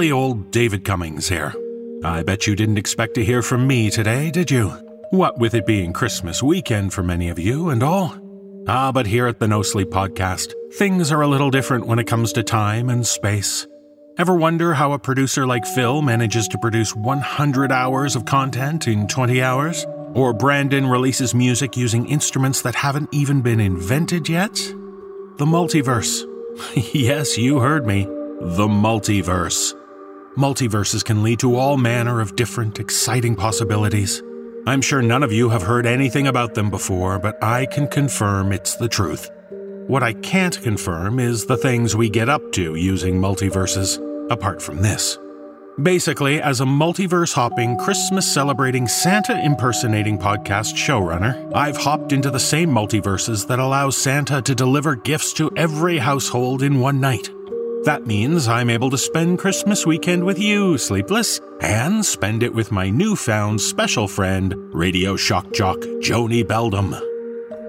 jolly old David Cummings here. I bet you didn't expect to hear from me today, did you? What with it being Christmas weekend for many of you and all. Ah, but here at the No Sleep Podcast, things are a little different when it comes to time and space. Ever wonder how a producer like Phil manages to produce 100 hours of content in 20 hours? Or Brandon releases music using instruments that haven't even been invented yet? The multiverse. yes, you heard me. The multiverse. Multiverses can lead to all manner of different, exciting possibilities. I'm sure none of you have heard anything about them before, but I can confirm it's the truth. What I can't confirm is the things we get up to using multiverses, apart from this. Basically, as a multiverse hopping, Christmas celebrating, Santa impersonating podcast showrunner, I've hopped into the same multiverses that allow Santa to deliver gifts to every household in one night. That means I'm able to spend Christmas weekend with you, Sleepless, and spend it with my newfound special friend, radio shock jock Joni Beldum.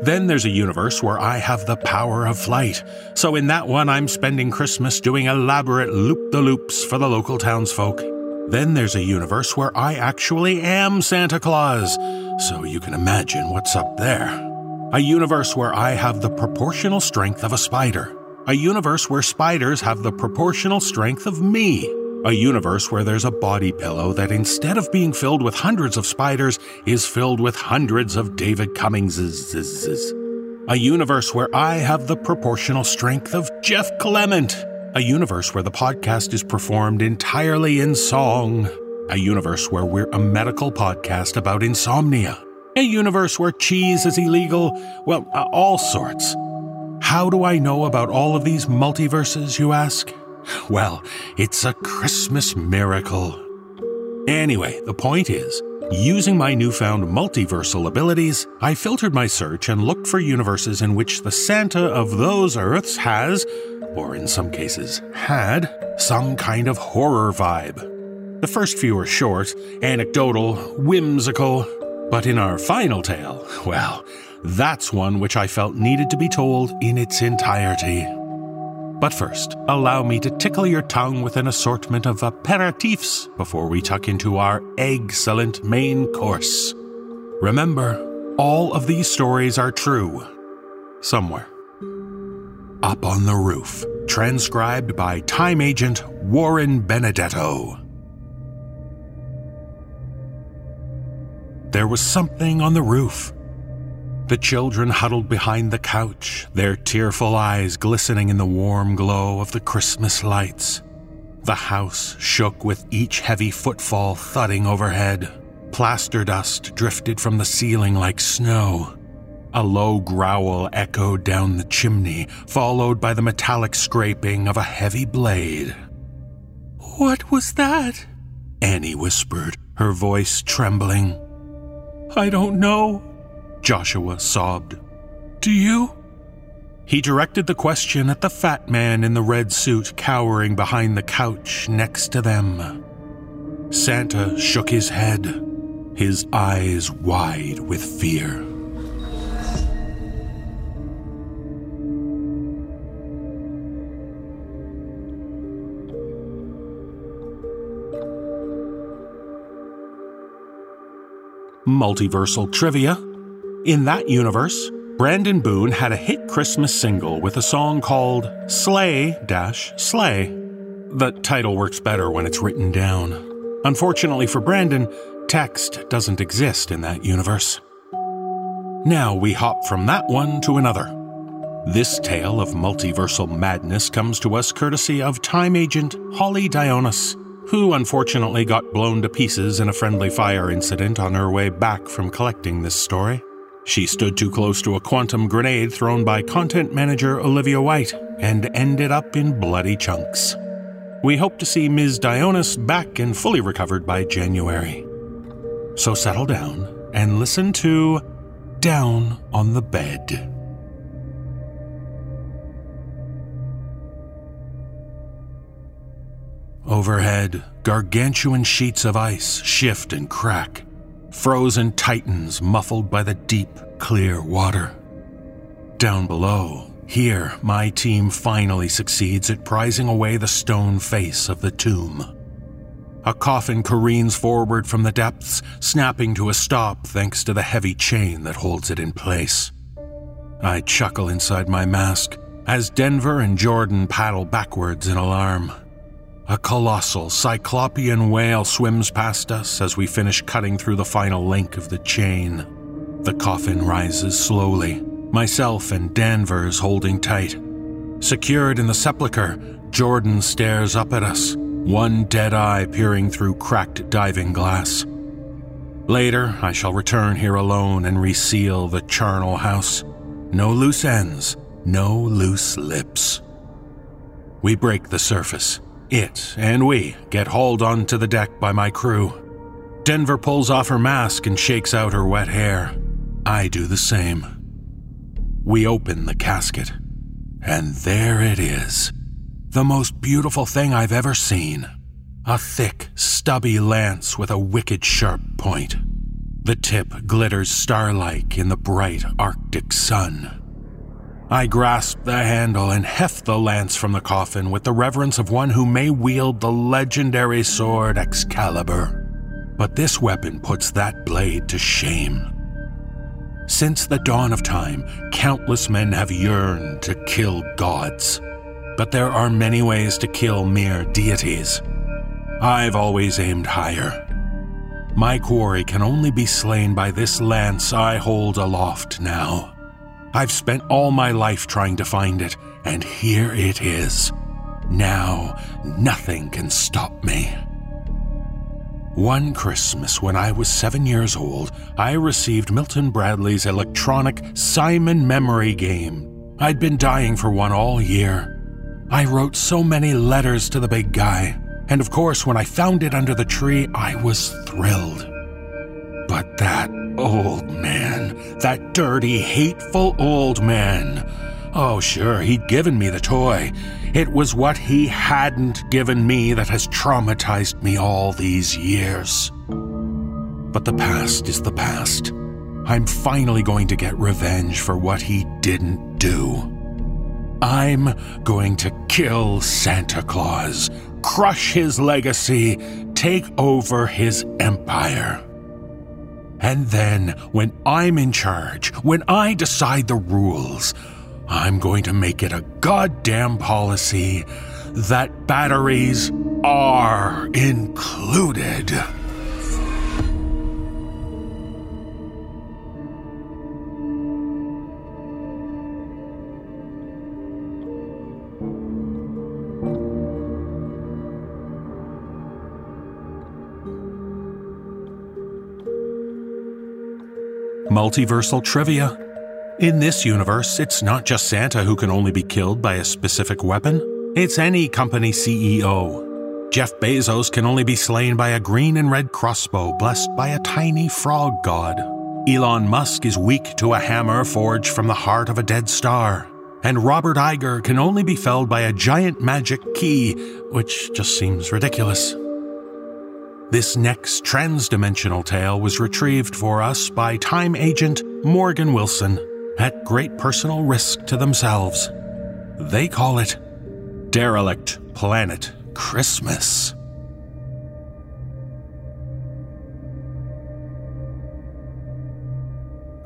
Then there's a universe where I have the power of flight. So in that one, I'm spending Christmas doing elaborate loop the loops for the local townsfolk. Then there's a universe where I actually am Santa Claus. So you can imagine what's up there. A universe where I have the proportional strength of a spider. A universe where spiders have the proportional strength of me. A universe where there's a body pillow that instead of being filled with hundreds of spiders is filled with hundreds of David Cummingses. A universe where I have the proportional strength of Jeff Clement. A universe where the podcast is performed entirely in song. A universe where we're a medical podcast about insomnia. A universe where cheese is illegal. Well, uh, all sorts. How do I know about all of these multiverses, you ask? Well, it's a Christmas miracle. Anyway, the point is, using my newfound multiversal abilities, I filtered my search and looked for universes in which the Santa of those Earths has, or in some cases had, some kind of horror vibe. The first few are short, anecdotal, whimsical, but in our final tale, well, that's one which I felt needed to be told in its entirety. But first, allow me to tickle your tongue with an assortment of aperitifs before we tuck into our excellent main course. Remember, all of these stories are true. Somewhere. Up on the Roof, transcribed by time agent Warren Benedetto. There was something on the roof the children huddled behind the couch, their tearful eyes glistening in the warm glow of the Christmas lights. The house shook with each heavy footfall thudding overhead. Plaster dust drifted from the ceiling like snow. A low growl echoed down the chimney, followed by the metallic scraping of a heavy blade. What was that? Annie whispered, her voice trembling. I don't know, Joshua sobbed. Do you? He directed the question at the fat man in the red suit cowering behind the couch next to them. Santa shook his head, his eyes wide with fear. Multiversal trivia in that universe, Brandon Boone had a hit Christmas single with a song called Slay Dash Slay. The title works better when it's written down. Unfortunately for Brandon, text doesn't exist in that universe. Now we hop from that one to another. This tale of multiversal madness comes to us courtesy of time agent Holly Dionis, who unfortunately got blown to pieces in a friendly fire incident on her way back from collecting this story. She stood too close to a quantum grenade thrown by content manager Olivia White and ended up in bloody chunks. We hope to see Ms. Dionis back and fully recovered by January. So settle down and listen to Down on the Bed. Overhead, gargantuan sheets of ice shift and crack frozen titans muffled by the deep, clear water. Down below, Here, my team finally succeeds at prizing away the stone face of the tomb. A coffin careens forward from the depths, snapping to a stop thanks to the heavy chain that holds it in place. I chuckle inside my mask as Denver and Jordan paddle backwards in alarm. A colossal cyclopean whale swims past us as we finish cutting through the final link of the chain. The coffin rises slowly, myself and Danvers holding tight. Secured in the sepulchre, Jordan stares up at us, one dead eye peering through cracked diving glass. Later, I shall return here alone and reseal the charnel house. No loose ends, no loose lips. We break the surface. It and we get hauled onto the deck by my crew. Denver pulls off her mask and shakes out her wet hair. I do the same. We open the casket, and there it is. The most beautiful thing I've ever seen. A thick, stubby lance with a wicked sharp point. The tip glitters starlike in the bright Arctic sun. I grasp the handle and heft the lance from the coffin with the reverence of one who may wield the legendary sword Excalibur. But this weapon puts that blade to shame. Since the dawn of time, countless men have yearned to kill gods. But there are many ways to kill mere deities. I've always aimed higher. My quarry can only be slain by this lance I hold aloft now. I've spent all my life trying to find it, and here it is. Now, nothing can stop me. One Christmas, when I was seven years old, I received Milton Bradley's electronic Simon memory game. I'd been dying for one all year. I wrote so many letters to the big guy, and of course, when I found it under the tree, I was thrilled. But that old man, that dirty, hateful old man. Oh, sure, he'd given me the toy. It was what he hadn't given me that has traumatized me all these years. But the past is the past. I'm finally going to get revenge for what he didn't do. I'm going to kill Santa Claus, crush his legacy, take over his empire. And then, when I'm in charge, when I decide the rules, I'm going to make it a goddamn policy that batteries are included. Multiversal trivia. In this universe, it's not just Santa who can only be killed by a specific weapon, it's any company CEO. Jeff Bezos can only be slain by a green and red crossbow blessed by a tiny frog god. Elon Musk is weak to a hammer forged from the heart of a dead star. And Robert Iger can only be felled by a giant magic key, which just seems ridiculous. This next transdimensional tale was retrieved for us by time agent Morgan Wilson at great personal risk to themselves. They call it Derelict Planet Christmas.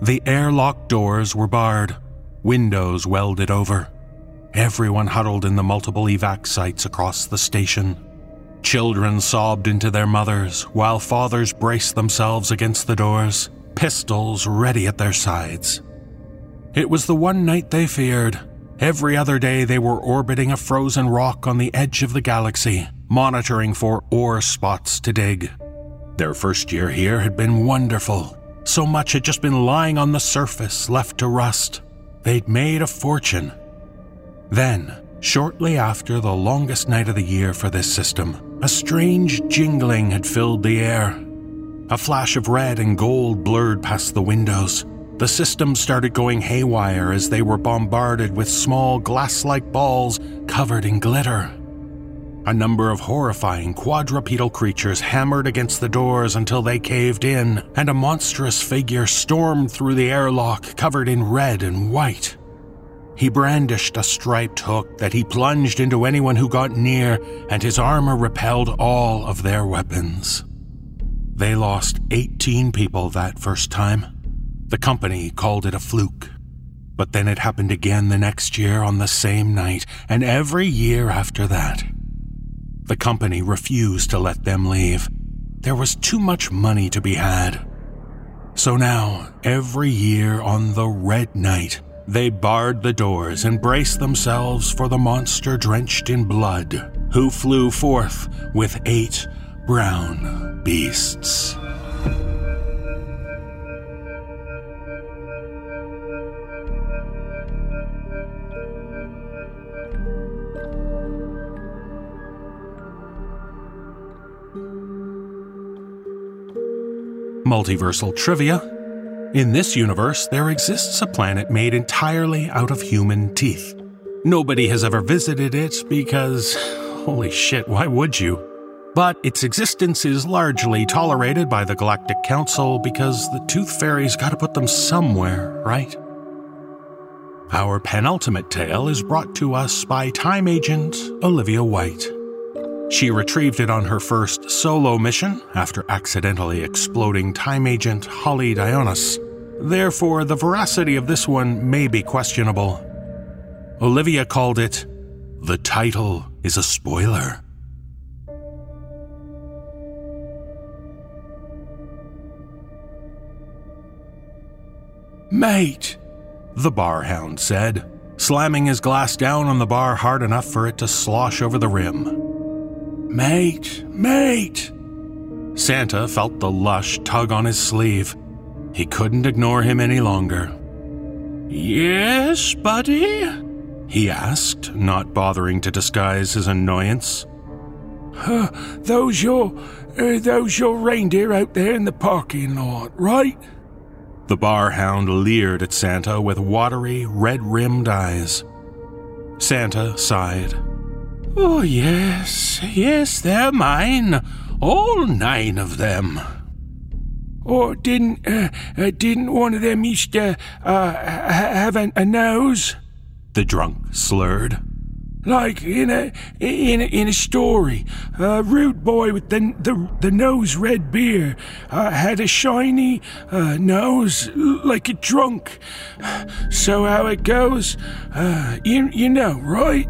The airlock doors were barred, windows welded over. Everyone huddled in the multiple evac sites across the station. Children sobbed into their mothers, while fathers braced themselves against the doors, pistols ready at their sides. It was the one night they feared. Every other day they were orbiting a frozen rock on the edge of the galaxy, monitoring for ore spots to dig. Their first year here had been wonderful. So much had just been lying on the surface, left to rust. They'd made a fortune. Then, shortly after the longest night of the year for this system, a strange jingling had filled the air. A flash of red and gold blurred past the windows. The system started going haywire as they were bombarded with small glass like balls covered in glitter. A number of horrifying quadrupedal creatures hammered against the doors until they caved in, and a monstrous figure stormed through the airlock covered in red and white. He brandished a striped hook that he plunged into anyone who got near, and his armor repelled all of their weapons. They lost 18 people that first time. The company called it a fluke. But then it happened again the next year on the same night, and every year after that. The company refused to let them leave. There was too much money to be had. So now, every year on the red night, they barred the doors and braced themselves for the monster drenched in blood, who flew forth with eight brown beasts. Multiversal trivia. In this universe, there exists a planet made entirely out of human teeth. Nobody has ever visited it because, holy shit, why would you? But its existence is largely tolerated by the Galactic Council because the Tooth Fairies gotta put them somewhere, right? Our penultimate tale is brought to us by time agent Olivia White. She retrieved it on her first solo mission after accidentally exploding time agent Holly Dionis. Therefore, the veracity of this one may be questionable. Olivia called it, The title is a spoiler. Mate, the bar hound said, slamming his glass down on the bar hard enough for it to slosh over the rim. Mate, mate! Santa felt the lush tug on his sleeve. He couldn't ignore him any longer. Yes, buddy? He asked, not bothering to disguise his annoyance. Huh, those your, uh, those your reindeer out there in the parking lot, right? The bar hound leered at Santa with watery, red rimmed eyes. Santa sighed. Oh, yes, yes, they're mine. All nine of them. Or didn't uh, uh, didn't one of them used to uh, have a, a nose? The drunk slurred. Like in a in a, in a story, a rude boy with the the, the nose red beer uh, had a shiny uh, nose like a drunk. So how it goes, uh, you you know, right?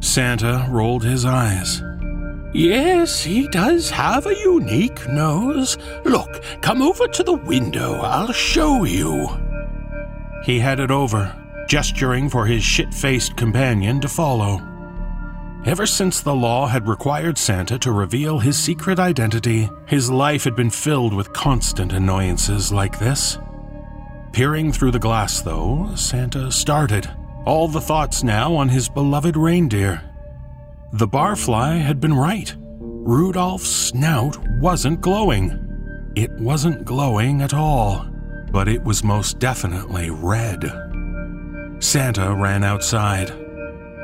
Santa rolled his eyes. Yes, he does have a unique nose. Look, come over to the window. I'll show you. He headed over, gesturing for his shit faced companion to follow. Ever since the law had required Santa to reveal his secret identity, his life had been filled with constant annoyances like this. Peering through the glass, though, Santa started all the thoughts now on his beloved reindeer. The barfly had been right. Rudolph's snout wasn't glowing. It wasn't glowing at all, but it was most definitely red. Santa ran outside.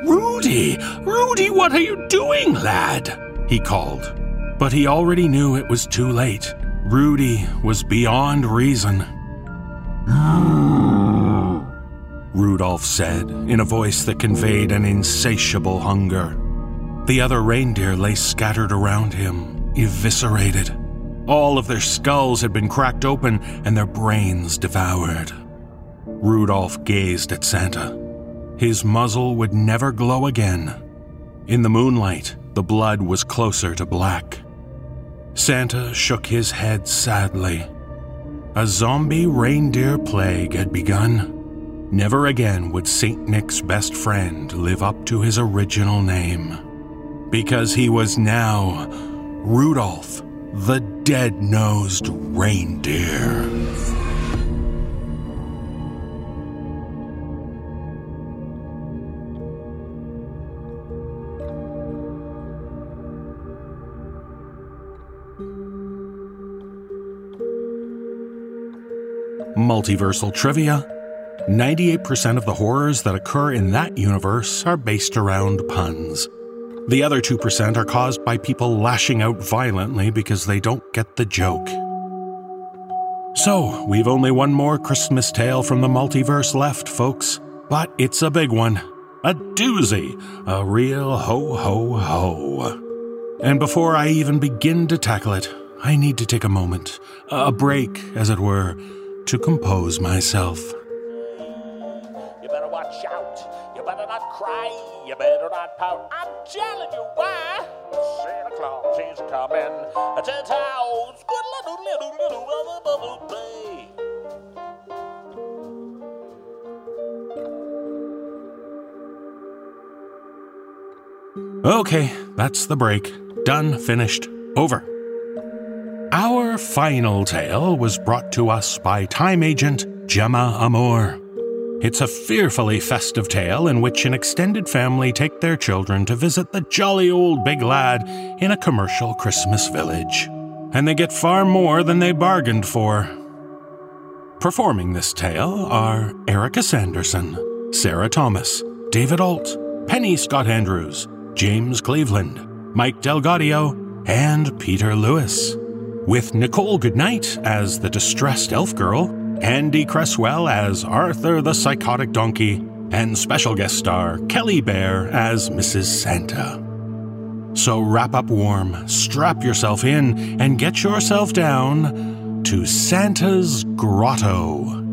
Rudy! Rudy, what are you doing, lad? He called. But he already knew it was too late. Rudy was beyond reason. Rudolph said, in a voice that conveyed an insatiable hunger. The other reindeer lay scattered around him, eviscerated. All of their skulls had been cracked open and their brains devoured. Rudolph gazed at Santa. His muzzle would never glow again. In the moonlight, the blood was closer to black. Santa shook his head sadly. A zombie reindeer plague had begun. Never again would St. Nick's best friend live up to his original name. Because he was now Rudolph, the dead nosed reindeer. Multiversal trivia 98% of the horrors that occur in that universe are based around puns. The other 2% are caused by people lashing out violently because they don't get the joke. So, we've only one more Christmas tale from the multiverse left, folks. but it's a big one. A doozy. A real ho ho ho. And before I even begin to tackle it, I need to take a moment, a break, as it were, to compose myself. You better watch out. You better not cry. You better not pout. I'm telling you why. Santa Claus is coming to town. Okay, that's the break. Done, finished, over. Our final tale was brought to us by time agent Gemma Amor. It's a fearfully festive tale in which an extended family take their children to visit the jolly old big lad in a commercial Christmas village. And they get far more than they bargained for. Performing this tale are Erika Sanderson, Sarah Thomas, David Ault, Penny Scott Andrews, James Cleveland, Mike DelGaudio, and Peter Lewis. With Nichole Goodnight as the distressed elf girl, Andy Cresswell as Arthur the psychotic donkey, and special guest star Kelly Bair as Mrs. Santa. So wrap up warm, strap yourself in, and get yourself down to Santa's Grotto.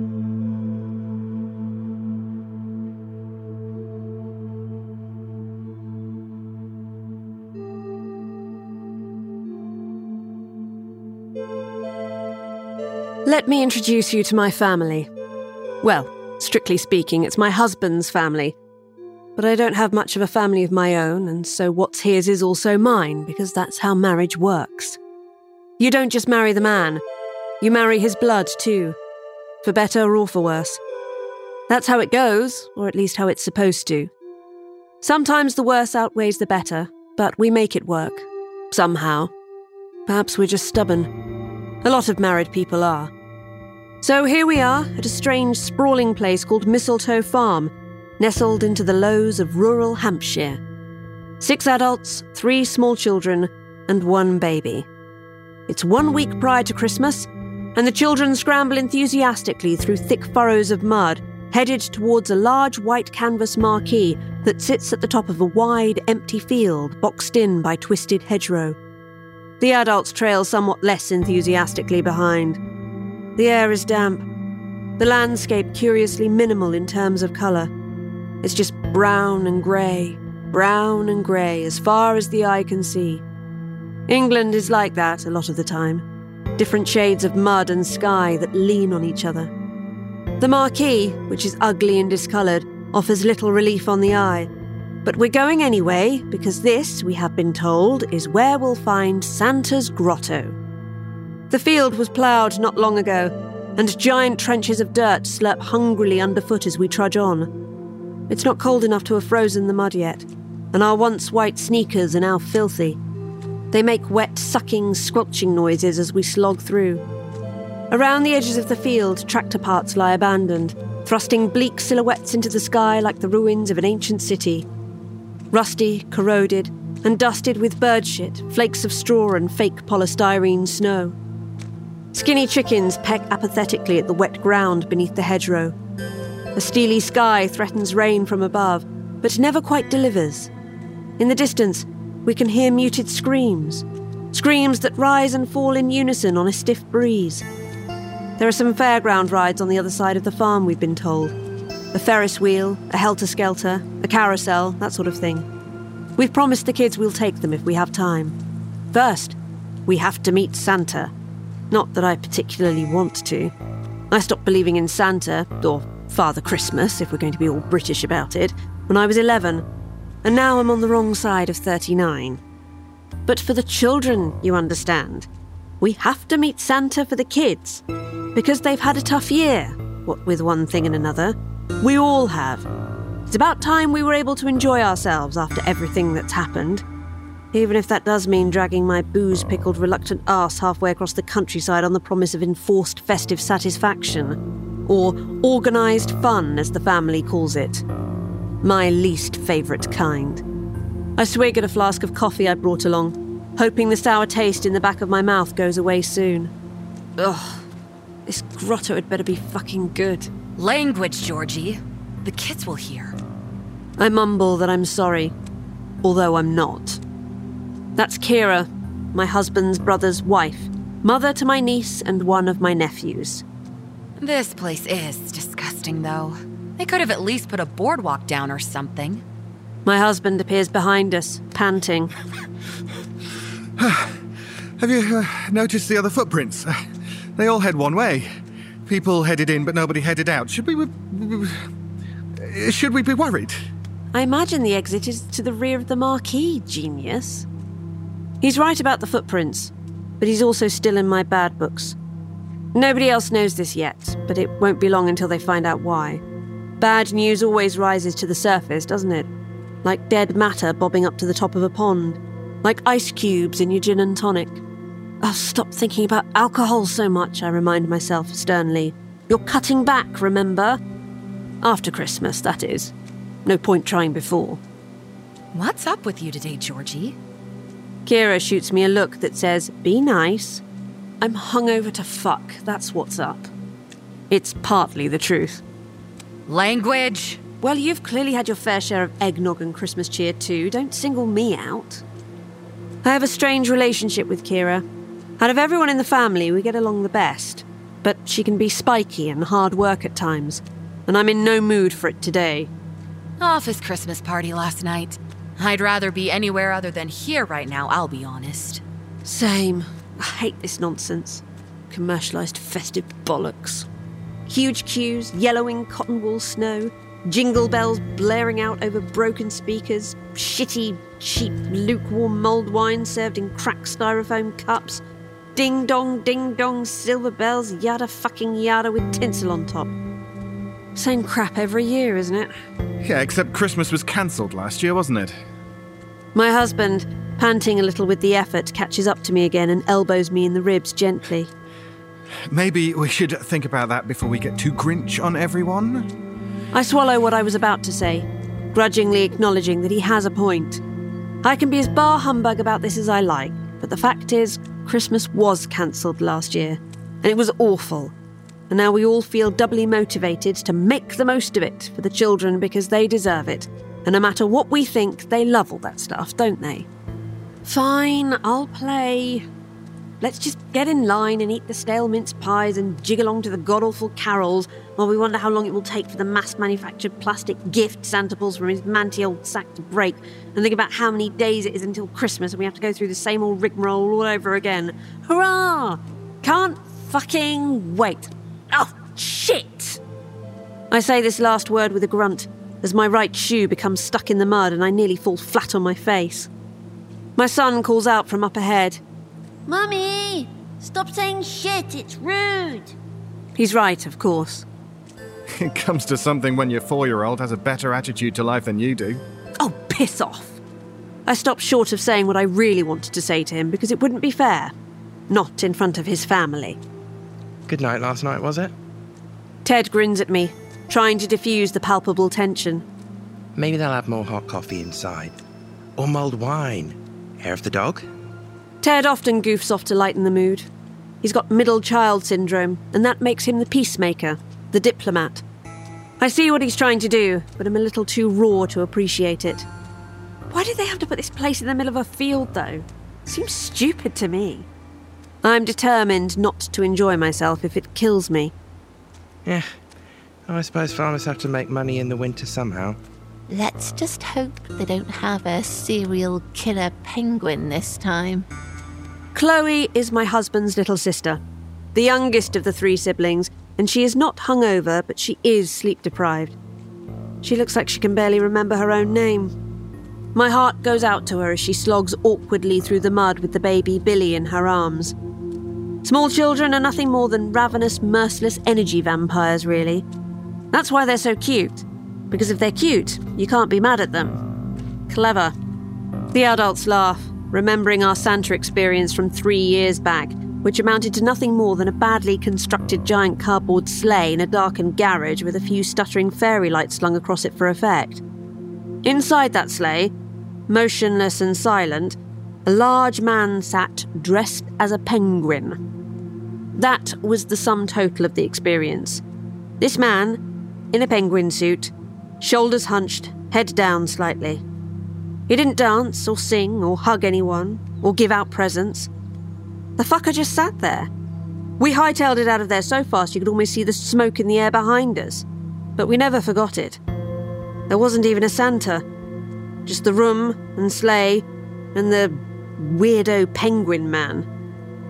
Let me introduce you to my family. Well, strictly speaking, it's my husband's family. But I don't have much of a family of my own, and so what's his is also mine, because that's how marriage works. You don't just marry the man, you marry his blood too, for better or for worse. That's how it goes, or at least how it's supposed to. Sometimes the worse outweighs the better, but we make it work. Somehow. Perhaps we're just stubborn. A lot of married people are. So here we are at a strange, sprawling place called Mistletoe Farm, nestled into the lows of rural Hampshire. Six adults, three small children, and one baby. It's one week prior to Christmas, and the children scramble enthusiastically through thick furrows of mud, headed towards a large white canvas marquee that sits at the top of a wide, empty field boxed in by twisted hedgerow. The adults trail somewhat less enthusiastically behind. The air is damp. The landscape curiously minimal in terms of colour. It's just brown and grey, brown and grey, as far as the eye can see. England is like that a lot of the time. Different shades of mud and sky that lean on each other. The marquee, which is ugly and discoloured, offers little relief on the eye. But we're going anyway, because this, we have been told, is where we'll find Santa's Grotto. The field was ploughed not long ago, and giant trenches of dirt slurp hungrily underfoot as we trudge on. It's not cold enough to have frozen the mud yet, and our once white sneakers are now filthy. They make wet, sucking, squelching noises as we slog through. Around the edges of the field, tractor parts lie abandoned, thrusting bleak silhouettes into the sky like the ruins of an ancient city. Rusty, corroded, and dusted with bird shit, flakes of straw, and fake polystyrene snow. Skinny chickens peck apathetically at the wet ground beneath the hedgerow. A steely sky threatens rain from above, but never quite delivers. In the distance, we can hear muted screams. Screams that rise and fall in unison on a stiff breeze. There are some fairground rides on the other side of the farm, we've been told. A Ferris wheel, a helter skelter, a carousel, that sort of thing. We've promised the kids we'll take them if we have time. First, we have to meet Santa. Not that I particularly want to. I stopped believing in Santa, or Father Christmas, if we're going to be all British about it, when I was 11, and now I'm on the wrong side of 39. But for the children, you understand. We have to meet Santa for the kids, because they've had a tough year, what with one thing and another. We all have. It's about time we were able to enjoy ourselves after everything that's happened. Even if that does mean dragging my booze pickled reluctant ass halfway across the countryside on the promise of enforced festive satisfaction. Or organised fun, as the family calls it. My least favourite kind. I swig at a flask of coffee I brought along, hoping the sour taste in the back of my mouth goes away soon. Ugh. This grotto had better be fucking good. Language, Georgie. The kids will hear. I mumble that I'm sorry, although I'm not. That's Kira, my husband's brother's wife, mother to my niece and one of my nephews. This place is disgusting, though. They could have at least put a boardwalk down or something. My husband appears behind us, panting. Have you uh, noticed the other footprints? They all head one way. People headed in, but nobody headed out. Should we. Uh, should we be worried? I imagine the exit is to the rear of the marquee, genius. He's right about the footprints, but he's also still in my bad books. Nobody else knows this yet, but it won't be long until they find out why. Bad news always rises to the surface, doesn't it? Like dead matter bobbing up to the top of a pond. Like ice cubes in your gin and tonic. Oh, stop thinking about alcohol so much, I remind myself sternly. You're cutting back, remember? After Christmas, that is. No point trying before. What's up with you today, Georgie? Kira shoots me a look that says, Be nice. I'm hungover to fuck, that's what's up. It's partly the truth. Language! Well, you've clearly had your fair share of eggnog and Christmas cheer too. Don't single me out. I have a strange relationship with Kira. Out of everyone in the family, we get along the best. But she can be spiky and hard work at times, and I'm in no mood for it today. Office Christmas party last night. I'd rather be anywhere other than here right now, I'll be honest. Same. I hate this nonsense. Commercialised festive bollocks. Huge queues, yellowing cotton wool snow, jingle bells blaring out over broken speakers, shitty, cheap, lukewarm mulled wine served in cracked styrofoam cups, ding dong, ding dong, silver bells, yada fucking yada with tinsel on top. Same crap every year, isn't it? Yeah, except Christmas was cancelled last year, wasn't it? My husband, panting a little with the effort, catches up to me again and elbows me in the ribs gently. Maybe we should think about that before we get too Grinch on everyone? I swallow what I was about to say, grudgingly acknowledging that he has a point. I can be as bar humbug about this as I like, but the fact is, Christmas was cancelled last year, and it was awful. And now we all feel doubly motivated to make the most of it for the children because they deserve it. And no matter what we think, they love all that stuff, don't they? Fine, I'll play. Let's just get in line and eat the stale mince pies and jig along to the godawful carols while we wonder how long it will take for the mass manufactured plastic gift Santa pulls from his manty old sack to break and think about how many days it is until Christmas and we have to go through the same old rigmarole all over again. Hurrah! Can't fucking wait. Oh, shit! I say this last word with a grunt as my right shoe becomes stuck in the mud and I nearly fall flat on my face. My son calls out from up ahead. Mummy! Stop saying shit, it's rude! He's right, of course. It comes to something when your four year old has a better attitude to life than you do. Piss off! I stopped short of saying what I really wanted to say to him because it wouldn't be fair. Not in front of his family. Good night last night, was it? Ted grins at me, trying to diffuse the palpable tension. Maybe they'll have more hot coffee inside. Or mulled wine. Hair of the dog? Ted often goofs off to lighten the mood. He's got middle child syndrome, and that makes him the peacemaker, the diplomat. I see what he's trying to do, but I'm a little too raw to appreciate it. Why did they have to put this place in the middle of a field, though? Seems stupid to me. I'm determined not to enjoy myself if it kills me. Yeah. I suppose farmers have to make money in the winter somehow. Let's just hope they don't have a serial killer penguin this time. Chloe is my husband's little sister, the youngest of the three siblings, and she is not hungover, but she is sleep deprived. She looks like she can barely remember her own name. My heart goes out to her as she slogs awkwardly through the mud with the baby Billy in her arms. Small children are nothing more than ravenous, merciless energy vampires, really. That's why they're so cute. Because if they're cute, you can't be mad at them. Clever. The adults laugh, remembering our Santa experience from three years back, which amounted to nothing more than a badly constructed giant cardboard sleigh in a darkened garage with a few stuttering fairy lights slung across it for effect. Inside that sleigh, motionless and silent, a large man sat dressed as a penguin. That was the sum total of the experience. This man, in a penguin suit, shoulders hunched, head down slightly. He didn't dance or sing or hug anyone or give out presents. The fucker just sat there. We hightailed it out of there so fast you could almost see the smoke in the air behind us. But we never forgot it. There wasn't even a Santa. Just the room and sleigh and the weirdo penguin man.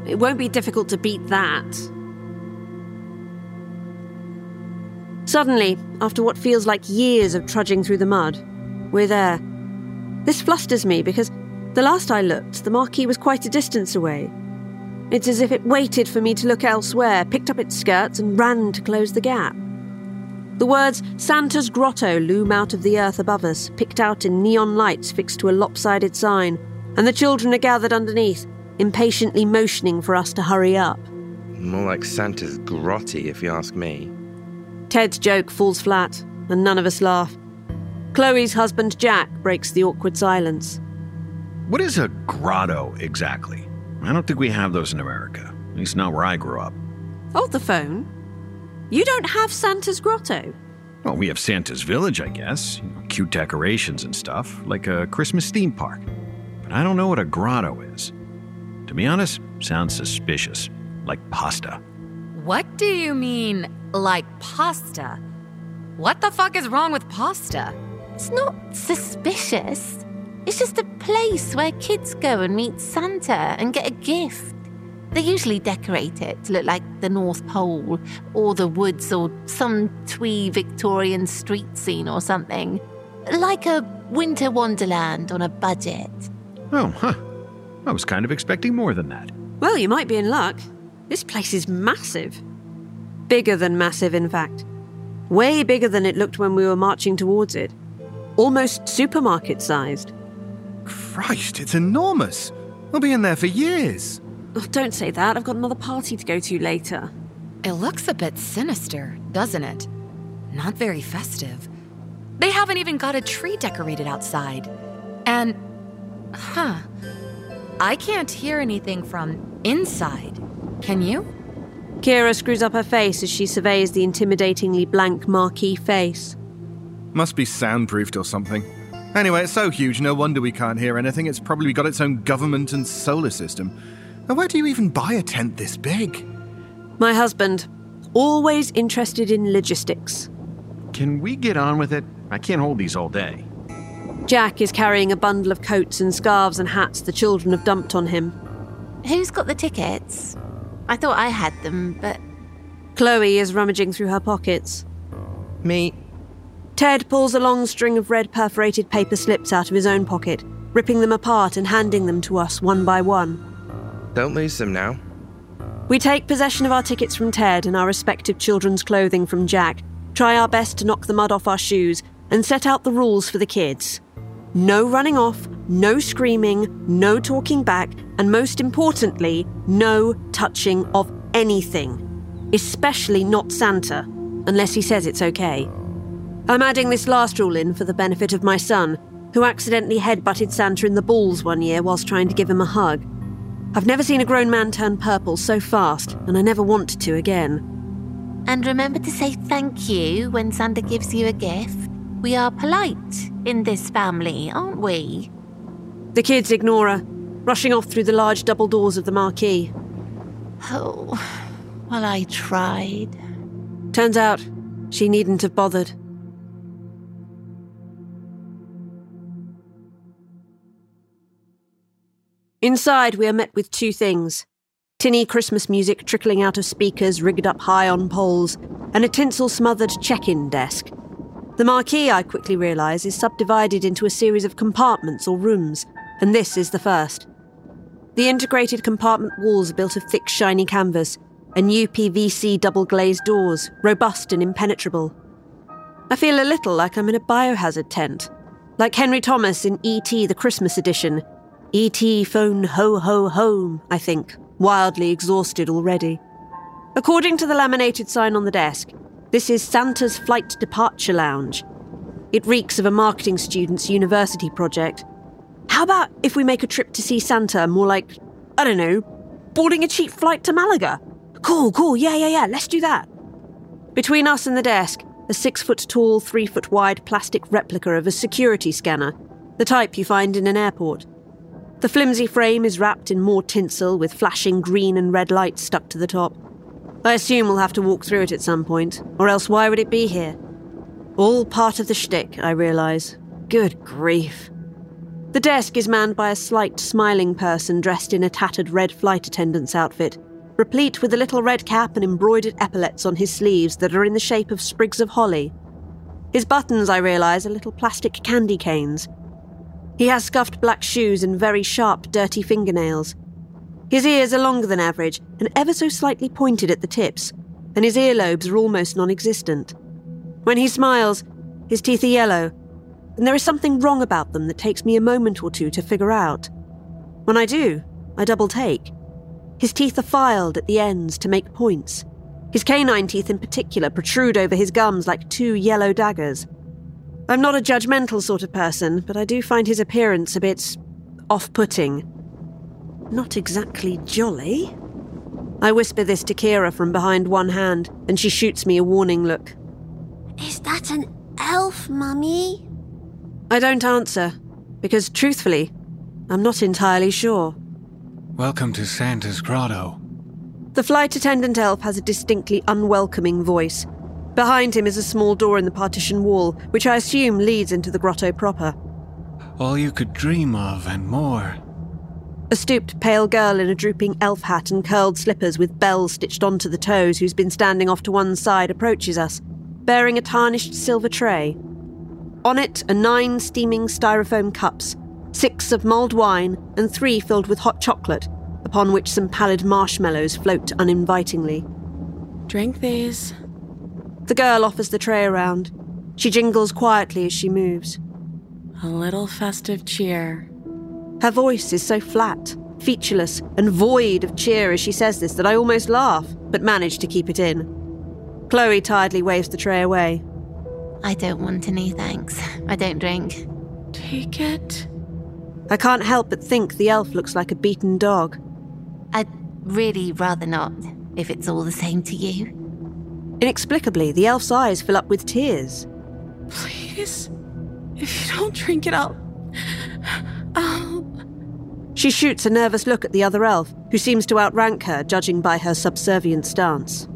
It won't be difficult to beat that. Suddenly, after what feels like years of trudging through the mud, we're there. This flusters me because the last I looked, the marquee was quite a distance away. It's as if it waited for me to look elsewhere, picked up its skirts, and ran to close the gap. The words Santa's Grotto loom out of the earth above us, picked out in neon lights fixed to a lopsided sign, and the children are gathered underneath, impatiently motioning for us to hurry up. More like Santa's grotty, if you ask me. Ted's joke falls flat, and none of us laugh. Chloe's husband Jack breaks the awkward silence. What is a grotto exactly? I don't think we have those in America, at least not where I grew up. Hold the phone. You don't have Santa's Grotto? Well, we have Santa's Village, I guess. You know, cute decorations and stuff, like a Christmas theme park. But I don't know what a grotto is. To be honest, sounds suspicious, like pasta. What do you mean, like pasta? What the fuck is wrong with pasta? It's not suspicious. It's just a place where kids go and meet Santa and get a gift. They usually decorate it to look like the North Pole or the woods or some twee Victorian street scene or something. Like a winter wonderland on a budget. Oh, huh. I was kind of expecting more than that. Well, you might be in luck. This place is massive. Bigger than massive, in fact. Way bigger than it looked when we were marching towards it. Almost supermarket sized. Christ, it's enormous. We'll be in there for years. Oh, don't say that. I've got another party to go to later. It looks a bit sinister, doesn't it? Not very festive. They haven't even got a tree decorated outside. And, huh, I can't hear anything from inside. Can you? Kira screws up her face as she surveys the intimidatingly blank marquee face. Must be soundproofed or something. Anyway, it's so huge, no wonder we can't hear anything. It's probably got its own government and solar system. And where do you even buy a tent this big? My husband, always interested in logistics. Can we get on with it? I can't hold these all day. Jack is carrying a bundle of coats and scarves and hats the children have dumped on him. Who's got the tickets? I thought I had them, but Chloe is rummaging through her pockets. Me. Ted pulls a long string of red perforated paper slips out of his own pocket, ripping them apart and handing them to us one by one. Don't lose them now. We take possession of our tickets from Ted and our respective children's clothing from Jack, try our best to knock the mud off our shoes, and set out the rules for the kids. No running off, no screaming, no talking back, and most importantly, no touching of anything. Especially not Santa, unless he says it's okay. I'm adding this last rule in for the benefit of my son, who accidentally headbutted Santa in the balls one year whilst trying to give him a hug. I've never seen a grown man turn purple so fast, and I never want to again. And remember to say thank you when Santa gives you a gift. We are polite in this family, aren't we? The kids ignore her, rushing off through the large double doors of the marquee. Oh, well, I tried. Turns out, she needn't have bothered. Inside, we are met with two things tinny Christmas music trickling out of speakers rigged up high on poles, and a tinsel smothered check in desk. The marquee, I quickly realise, is subdivided into a series of compartments or rooms, and this is the first. The integrated compartment walls are built of thick, shiny canvas, and UPVC double glazed doors, robust and impenetrable. I feel a little like I'm in a biohazard tent, like Henry Thomas in E.T. the Christmas edition. E.T. phone ho ho home, I think, wildly exhausted already. According to the laminated sign on the desk, this is Santa's Flight Departure Lounge. It reeks of a marketing student's university project. How about if we make a trip to see Santa more like, I don't know, boarding a cheap flight to Malaga? Cool, cool, yeah, yeah, yeah, let's do that. Between us and the desk, a six foot tall, three foot wide plastic replica of a security scanner, the type you find in an airport. The flimsy frame is wrapped in more tinsel with flashing green and red lights stuck to the top. I assume we'll have to walk through it at some point, or else why would it be here? All part of the shtick, I realise. Good grief. The desk is manned by a slight, smiling person dressed in a tattered red flight attendant's outfit, replete with a little red cap and embroidered epaulets on his sleeves that are in the shape of sprigs of holly. His buttons, I realise, are little plastic candy canes. He has scuffed black shoes and very sharp, dirty fingernails. His ears are longer than average and ever so slightly pointed at the tips, and his earlobes are almost non existent. When he smiles, his teeth are yellow and there is something wrong about them that takes me a moment or two to figure out. When I do, I double take. His teeth are filed at the ends to make points. His canine teeth, in particular, protrude over his gums like two yellow daggers. I'm not a judgmental sort of person, but I do find his appearance a bit off putting. Not exactly jolly. I whisper this to Kira from behind one hand, and she shoots me a warning look. Is that an elf, Mummy? I don't answer, because truthfully, I'm not entirely sure. Welcome to Santa's Grotto. The flight attendant elf has a distinctly unwelcoming voice. Behind him is a small door in the partition wall, which I assume leads into the grotto proper. All you could dream of and more. A stooped, pale girl in a drooping elf hat and curled slippers with bells stitched onto the toes, who's been standing off to one side, approaches us, bearing a tarnished silver tray. On it are nine steaming styrofoam cups, six of mulled wine, and three filled with hot chocolate, upon which some pallid marshmallows float uninvitingly. Drink these. The girl offers the tray around. She jingles quietly as she moves. A little festive cheer. Her voice is so flat, featureless, and void of cheer as she says this that I almost laugh, but manage to keep it in. Chloe tiredly waves the tray away. I don't want any, thanks. I don't drink. Take it. I can't help but think the elf looks like a beaten dog. I'd really rather not, if it's all the same to you. Inexplicably, the elf's eyes fill up with tears. Please? If you don't drink it, I'll. I'll. She shoots a nervous look at the other elf, who seems to outrank her, judging by her subservient stance.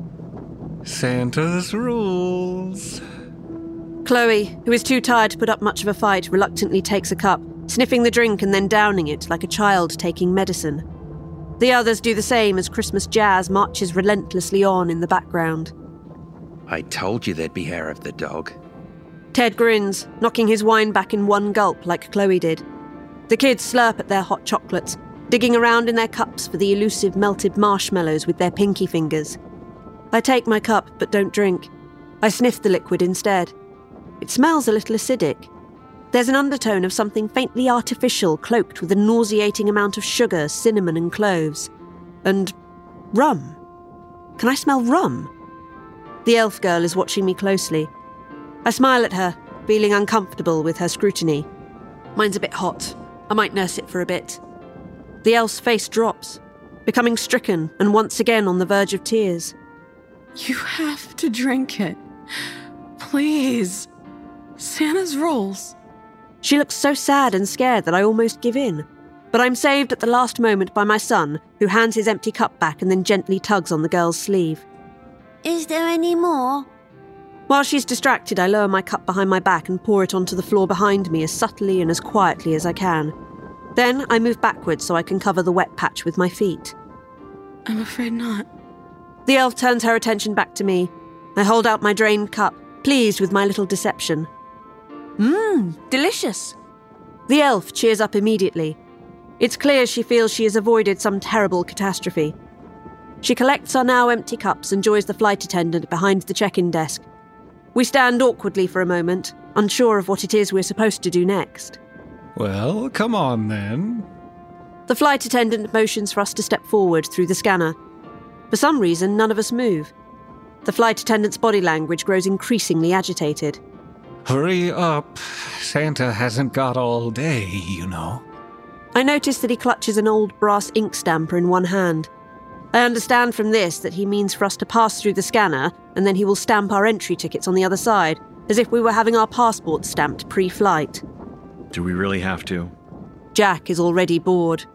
Santa's rules. Chloe, who is too tired to put up much of a fight, reluctantly takes a cup, sniffing the drink and then downing it like a child taking medicine. The others do the same as Christmas jazz marches relentlessly on in the background. I told you there'd be hair of the dog. Ted grins, knocking his wine back in one gulp like Chloe did. The kids slurp at their hot chocolates, digging around in their cups for the elusive melted marshmallows with their pinky fingers. I take my cup but don't drink. I sniff the liquid instead. It smells a little acidic. There's an undertone of something faintly artificial cloaked with a nauseating amount of sugar, cinnamon, and cloves. And rum. Can I smell rum? The elf girl is watching me closely. I smile at her, feeling uncomfortable with her scrutiny. Mine's a bit hot. I might nurse it for a bit. The elf's face drops, becoming stricken and once again on the verge of tears. You have to drink it. Please. Santa's rules. She looks so sad and scared that I almost give in. But I'm saved at the last moment by my son, who hands his empty cup back and then gently tugs on the girl's sleeve. Is there any more? While she's distracted, I lower my cup behind my back and pour it onto the floor behind me as subtly and as quietly as I can. Then I move backwards so I can cover the wet patch with my feet. I'm afraid not. The elf turns her attention back to me. I hold out my drained cup, pleased with my little deception. Mmm, delicious. The elf cheers up immediately. It's clear she feels she has avoided some terrible catastrophe. She collects our now empty cups and joins the flight attendant behind the check in desk. We stand awkwardly for a moment, unsure of what it is we're supposed to do next. Well, come on then. The flight attendant motions for us to step forward through the scanner. For some reason, none of us move. The flight attendant's body language grows increasingly agitated. Hurry up. Santa hasn't got all day, you know. I notice that he clutches an old brass ink stamper in one hand. I understand from this that he means for us to pass through the scanner and then he will stamp our entry tickets on the other side, as if we were having our passports stamped pre flight. Do we really have to? Jack is already bored.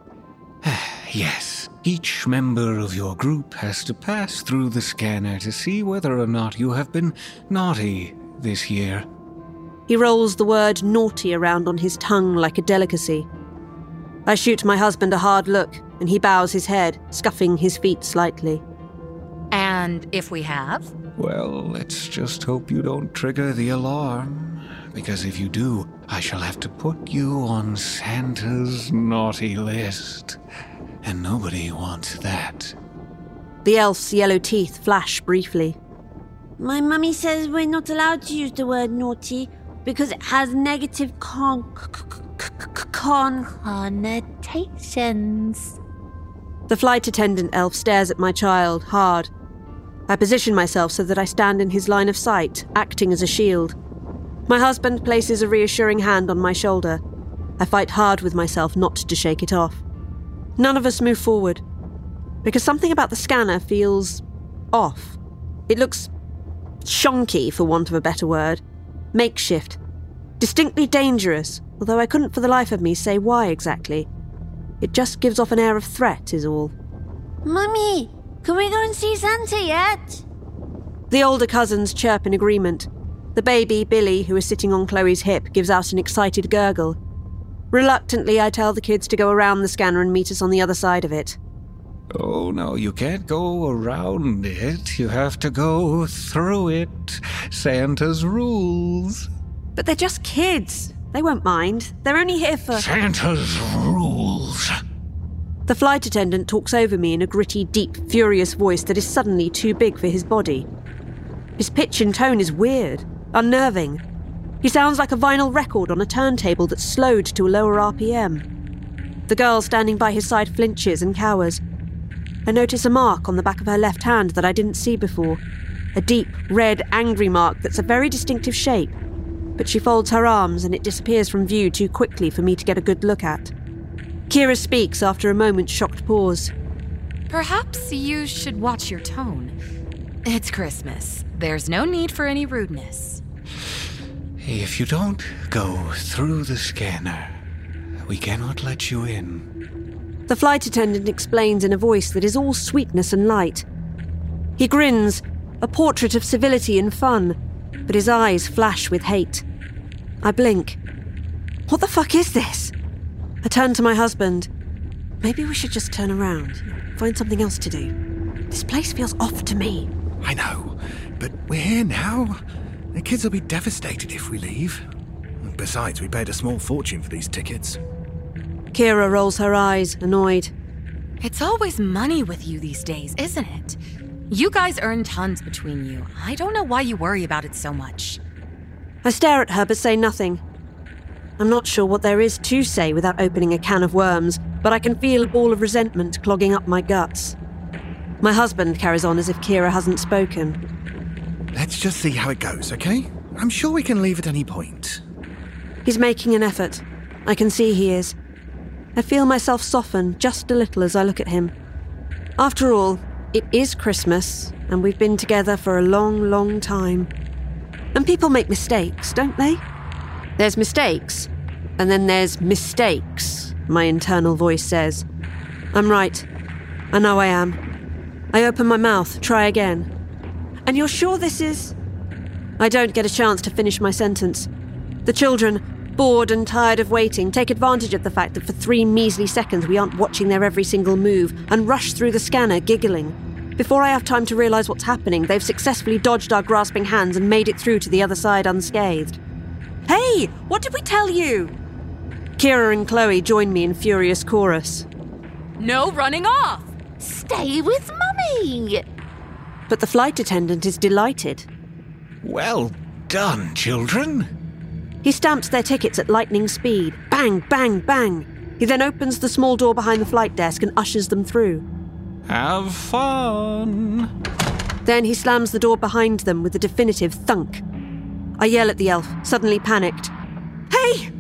Yes, each member of your group has to pass through the scanner to see whether or not you have been naughty this year. He rolls the word naughty around on his tongue like a delicacy. I shoot my husband a hard look, and he bows his head, scuffing his feet slightly. And if we have? Well, let's just hope you don't trigger the alarm, because if you do, I shall have to put you on Santa's naughty list. And nobody wants that. The elf's yellow teeth flash briefly. My mummy says we're not allowed to use the word naughty because it has negative con. con. Connotations. The flight attendant elf stares at my child hard. I position myself so that I stand in his line of sight, acting as a shield. My husband places a reassuring hand on my shoulder. I fight hard with myself not to shake it off. None of us move forward, because something about the scanner feels off. It looks shonky, for want of a better word, makeshift, distinctly dangerous, although I couldn't for the life of me say why exactly. It just gives off an air of threat, is all. Mummy, can we go and see Santa yet? The older cousins chirp in agreement. The baby, Billy, who is sitting on Chloe's hip, gives out an excited gurgle. Reluctantly, I tell the kids to go around the scanner and meet us on the other side of it. Oh, no, you can't go around it. You have to go through it. Santa's rules. But they're just kids. They won't mind. They're only here for. Santa's rules. The flight attendant talks over me in a gritty, deep, furious voice that is suddenly too big for his body. His pitch and tone is weird, unnerving. He sounds like a vinyl record on a turntable that's slowed to a lower RPM. The girl standing by his side flinches and cowers. I notice a mark on the back of her left hand that I didn't see before. A deep, red, angry mark that's a very distinctive shape. But she folds her arms and it disappears from view too quickly for me to get a good look at. Kira speaks after a moment's shocked pause. Perhaps you should watch your tone. It's Christmas. There's no need for any rudeness. If you don't go through the scanner, we cannot let you in. The flight attendant explains in a voice that is all sweetness and light. He grins, a portrait of civility and fun, but his eyes flash with hate. I blink. What the fuck is this? I turn to my husband. Maybe we should just turn around, find something else to do. This place feels off to me. I know, but we're here now. The kids will be devastated if we leave. Besides, we paid a small fortune for these tickets. Kira rolls her eyes, annoyed. It's always money with you these days, isn't it? You guys earn tons between you. I don't know why you worry about it so much. I stare at her but say nothing. I'm not sure what there is to say without opening a can of worms, but I can feel a ball of resentment clogging up my guts. My husband carries on as if Kira hasn't spoken. Let's just see how it goes, okay? I'm sure we can leave at any point. He's making an effort. I can see he is. I feel myself soften just a little as I look at him. After all, it is Christmas, and we've been together for a long, long time. And people make mistakes, don't they? There's mistakes, and then there's mistakes, my internal voice says. I'm right. I know I am. I open my mouth, try again. And you're sure this is. I don't get a chance to finish my sentence. The children, bored and tired of waiting, take advantage of the fact that for three measly seconds we aren't watching their every single move and rush through the scanner, giggling. Before I have time to realise what's happening, they've successfully dodged our grasping hands and made it through to the other side unscathed. Hey, what did we tell you? Kira and Chloe join me in furious chorus. No running off! Stay with Mummy! But the flight attendant is delighted. Well done, children. He stamps their tickets at lightning speed. Bang, bang, bang. He then opens the small door behind the flight desk and ushers them through. Have fun. Then he slams the door behind them with a definitive thunk. I yell at the elf, suddenly panicked. Hey!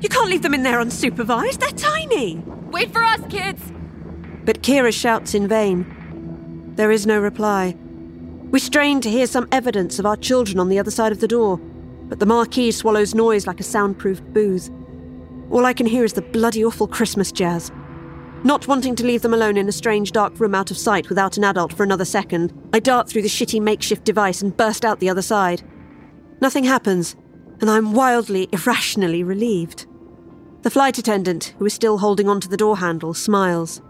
You can't leave them in there unsupervised. They're tiny. Wait for us, kids! But Kira shouts in vain. There is no reply. We strain to hear some evidence of our children on the other side of the door, but the marquee swallows noise like a soundproof booth. All I can hear is the bloody awful Christmas jazz. Not wanting to leave them alone in a strange dark room out of sight without an adult for another second, I dart through the shitty makeshift device and burst out the other side. Nothing happens, and I'm wildly, irrationally relieved. The flight attendant, who is still holding onto the door handle, smiles.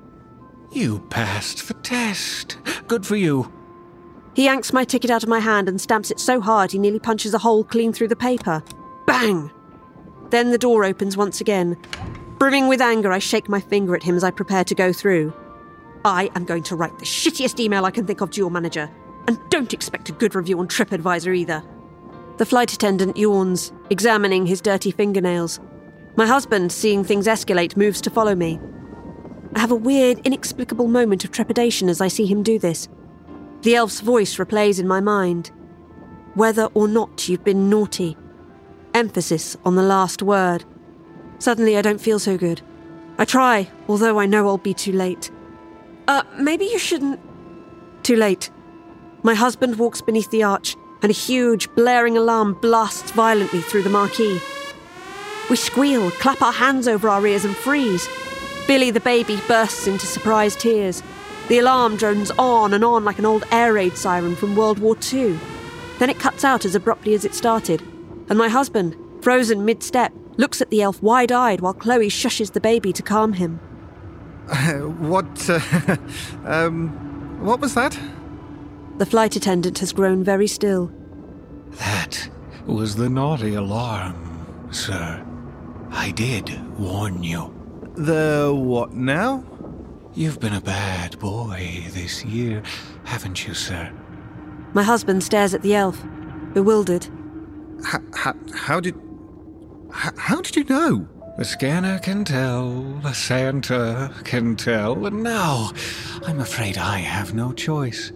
You passed the test. Good for you. He yanks my ticket out of my hand and stamps it so hard he nearly punches a hole clean through the paper. Bang! Then the door opens once again. Brimming with anger, I shake my finger at him as I prepare to go through. I am going to write the shittiest email I can think of to your manager, and don't expect a good review on TripAdvisor either. The flight attendant yawns, examining his dirty fingernails. My husband, seeing things escalate, moves to follow me. I have a weird, inexplicable moment of trepidation as I see him do this. The elf's voice replays in my mind. Whether or not you've been naughty. Emphasis on the last word. Suddenly, I don't feel so good. I try, although I know I'll be too late. Uh, maybe you shouldn't. Too late. My husband walks beneath the arch, and a huge, blaring alarm blasts violently through the marquee. We squeal, clap our hands over our ears, and freeze. Billy the baby bursts into surprised tears. The alarm drones on and on like an old air raid siren from World War II. Then it cuts out as abruptly as it started, and my husband, frozen mid step, looks at the elf wide eyed while Chloe shushes the baby to calm him. what, uh, um, what was that? The flight attendant has grown very still. That was the naughty alarm, sir. I did warn you. The what now? You've been a bad boy this year, haven't you, sir? My husband stares at the elf, bewildered. H- h- how did. H- how did you know? The scanner can tell, the Santa can tell, and now I'm afraid I have no choice.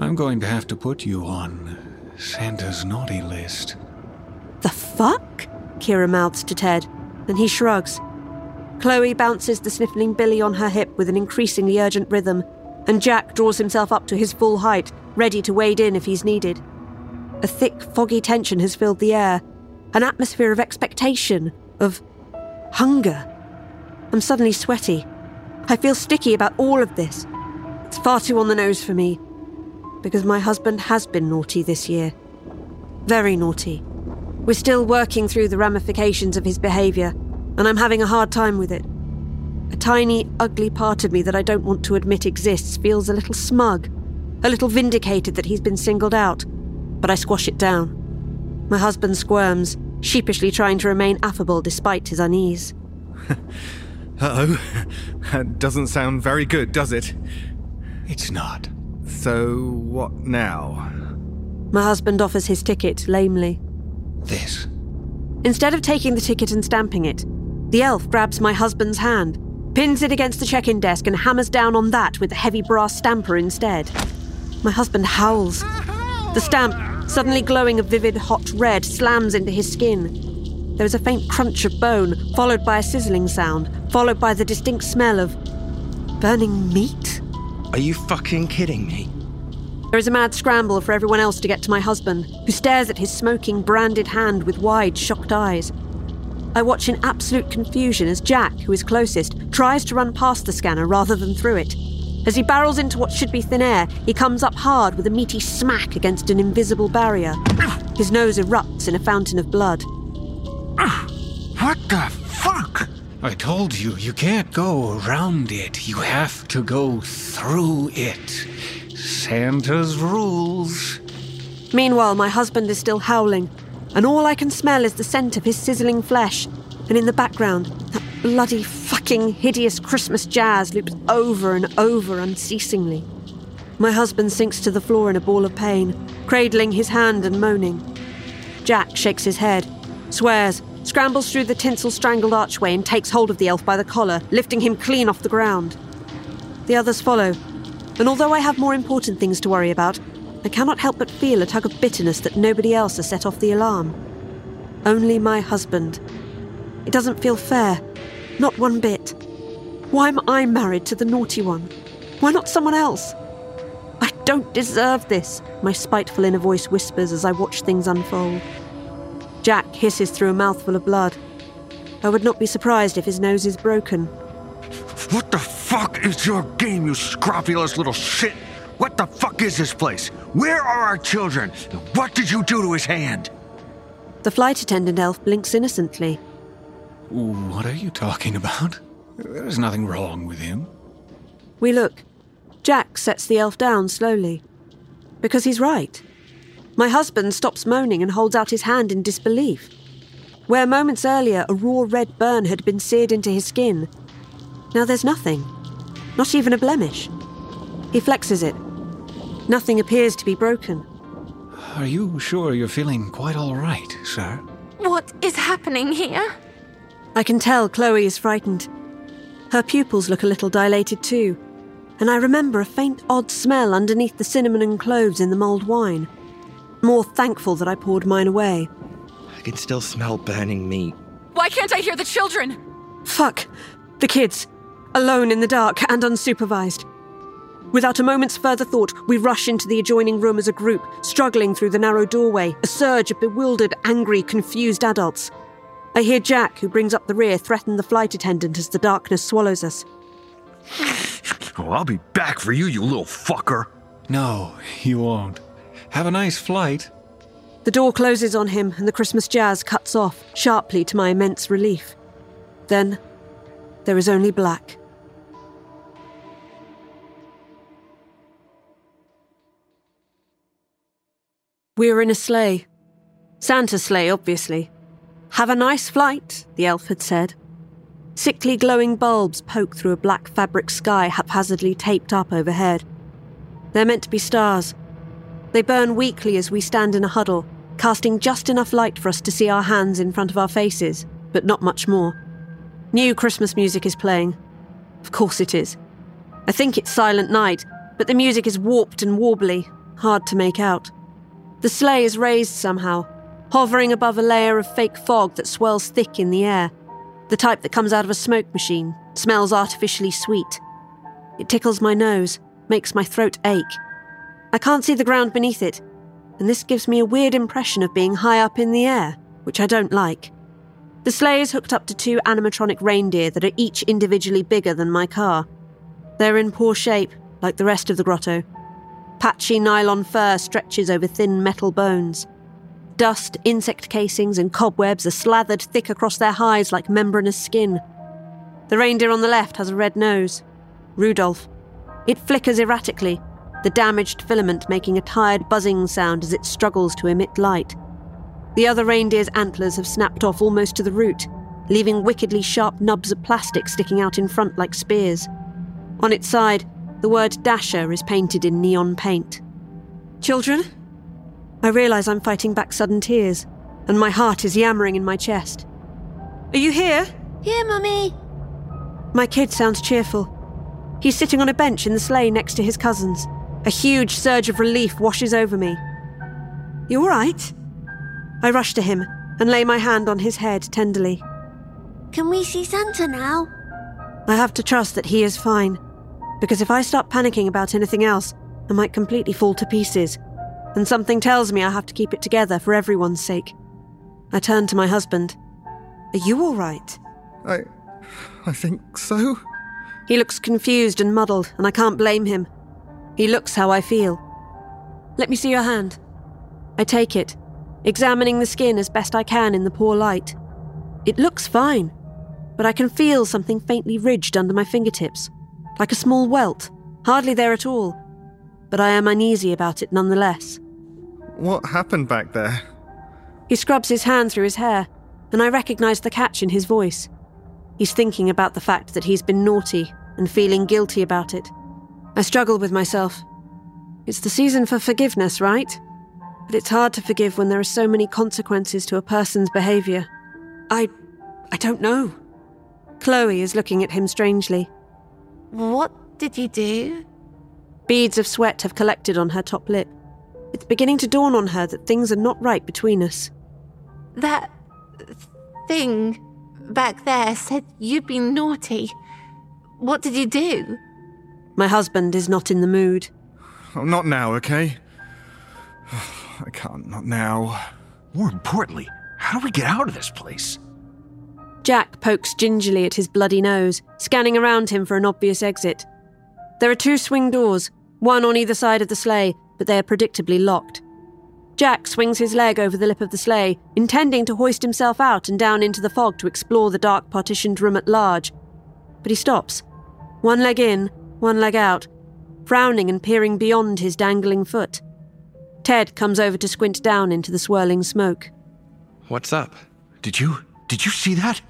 I'm going to have to put you on Santa's naughty list. The fuck? Kira mouths to Ted, then he shrugs. Chloe bounces the sniffling Billy on her hip with an increasingly urgent rhythm, and Jack draws himself up to his full height, ready to wade in if he's needed. A thick, foggy tension has filled the air, an atmosphere of expectation, of hunger. I'm suddenly sweaty. I feel sticky about all of this. It's far too on the nose for me, because my husband has been naughty this year. Very naughty. We're still working through the ramifications of his behaviour, and I'm having a hard time with it. A tiny, ugly part of me that I don't want to admit exists feels a little smug, a little vindicated that he's been singled out, but I squash it down. My husband squirms, sheepishly trying to remain affable despite his unease. uh oh. That doesn't sound very good, does it? It's not. So, what now? My husband offers his ticket lamely. This. Instead of taking the ticket and stamping it, the elf grabs my husband's hand, pins it against the check in desk, and hammers down on that with a heavy brass stamper instead. My husband howls. The stamp, suddenly glowing a vivid hot red, slams into his skin. There is a faint crunch of bone, followed by a sizzling sound, followed by the distinct smell of burning meat. Are you fucking kidding me? There is a mad scramble for everyone else to get to my husband, who stares at his smoking, branded hand with wide, shocked eyes. I watch in absolute confusion as Jack, who is closest, tries to run past the scanner rather than through it. As he barrels into what should be thin air, he comes up hard with a meaty smack against an invisible barrier. His nose erupts in a fountain of blood. What the fuck? I told you, you can't go around it. You have to go through it. Santa's rules. Meanwhile, my husband is still howling, and all I can smell is the scent of his sizzling flesh. And in the background, that bloody fucking hideous Christmas jazz loops over and over unceasingly. My husband sinks to the floor in a ball of pain, cradling his hand and moaning. Jack shakes his head, swears, scrambles through the tinsel strangled archway, and takes hold of the elf by the collar, lifting him clean off the ground. The others follow, and although I have more important things to worry about, I cannot help but feel a tug of bitterness that nobody else has set off the alarm. Only my husband. It doesn't feel fair. Not one bit. Why am I married to the naughty one? Why not someone else? I don't deserve this, my spiteful inner voice whispers as I watch things unfold. Jack hisses through a mouthful of blood. I would not be surprised if his nose is broken. What the fuck is your game, you scrofulous little shit? What the fuck is this place? Where are our children? What did you do to his hand? The flight attendant elf blinks innocently. What are you talking about? There's nothing wrong with him. We look. Jack sets the elf down slowly. Because he's right. My husband stops moaning and holds out his hand in disbelief. Where moments earlier a raw red burn had been seared into his skin, now there's nothing. Not even a blemish. He flexes it. Nothing appears to be broken. Are you sure you're feeling quite all right, sir? What is happening here? I can tell Chloe is frightened. Her pupils look a little dilated too, and I remember a faint odd smell underneath the cinnamon and cloves in the mulled wine. More thankful that I poured mine away. I can still smell burning meat. Why can't I hear the children? Fuck! The kids! Alone in the dark and unsupervised. Without a moment's further thought, we rush into the adjoining room as a group, struggling through the narrow doorway, a surge of bewildered, angry, confused adults. I hear Jack, who brings up the rear, threaten the flight attendant as the darkness swallows us. Oh, I'll be back for you, you little fucker. No, you won't. Have a nice flight. The door closes on him and the Christmas jazz cuts off, sharply to my immense relief. Then, there is only black. We are in a sleigh. Santa's sleigh, obviously. Have a nice flight, the elf had said. Sickly glowing bulbs poke through a black fabric sky haphazardly taped up overhead. They're meant to be stars. They burn weakly as we stand in a huddle, casting just enough light for us to see our hands in front of our faces, but not much more. New Christmas music is playing. Of course it is. I think it's Silent Night, but the music is warped and warbly, hard to make out. The sleigh is raised somehow, hovering above a layer of fake fog that swirls thick in the air, the type that comes out of a smoke machine, smells artificially sweet. It tickles my nose, makes my throat ache. I can't see the ground beneath it, and this gives me a weird impression of being high up in the air, which I don't like. The sleigh is hooked up to two animatronic reindeer that are each individually bigger than my car. They're in poor shape, like the rest of the grotto. Patchy nylon fur stretches over thin metal bones. Dust, insect casings, and cobwebs are slathered thick across their hides like membranous skin. The reindeer on the left has a red nose. Rudolph. It flickers erratically, the damaged filament making a tired buzzing sound as it struggles to emit light. The other reindeer's antlers have snapped off almost to the root, leaving wickedly sharp nubs of plastic sticking out in front like spears. On its side, the word Dasher is painted in neon paint. Children? I realise I'm fighting back sudden tears, and my heart is yammering in my chest. Are you here? Here, Mummy. My kid sounds cheerful. He's sitting on a bench in the sleigh next to his cousins. A huge surge of relief washes over me. You all right? I rush to him and lay my hand on his head tenderly. Can we see Santa now? I have to trust that he is fine, because if I start panicking about anything else, I might completely fall to pieces, and something tells me I have to keep it together for everyone's sake. I turn to my husband. Are you all right? I. I think so. He looks confused and muddled, and I can't blame him. He looks how I feel. Let me see your hand. I take it, examining the skin as best I can in the poor light. It looks fine, but I can feel something faintly ridged under my fingertips, like a small welt, hardly there at all. But I am uneasy about it nonetheless. What happened back there? He scrubs his hand through his hair, and I recognize the catch in his voice. He's thinking about the fact that he's been naughty and feeling guilty about it. I struggle with myself. It's the season for forgiveness, right? But it's hard to forgive when there are so many consequences to a person's behavior. I. I don't know. Chloe is looking at him strangely. What did you do? Beads of sweat have collected on her top lip. It's beginning to dawn on her that things are not right between us. That thing back there said you'd been naughty. What did you do? My husband is not in the mood. Oh, not now, okay? I can't, not now. More importantly, how do we get out of this place? Jack pokes gingerly at his bloody nose, scanning around him for an obvious exit. There are two swing doors, one on either side of the sleigh, but they are predictably locked. Jack swings his leg over the lip of the sleigh, intending to hoist himself out and down into the fog to explore the dark partitioned room at large. But he stops. One leg in, one leg out, frowning and peering beyond his dangling foot. Ted comes over to squint down into the swirling smoke. What's up? Did you? Did you see that?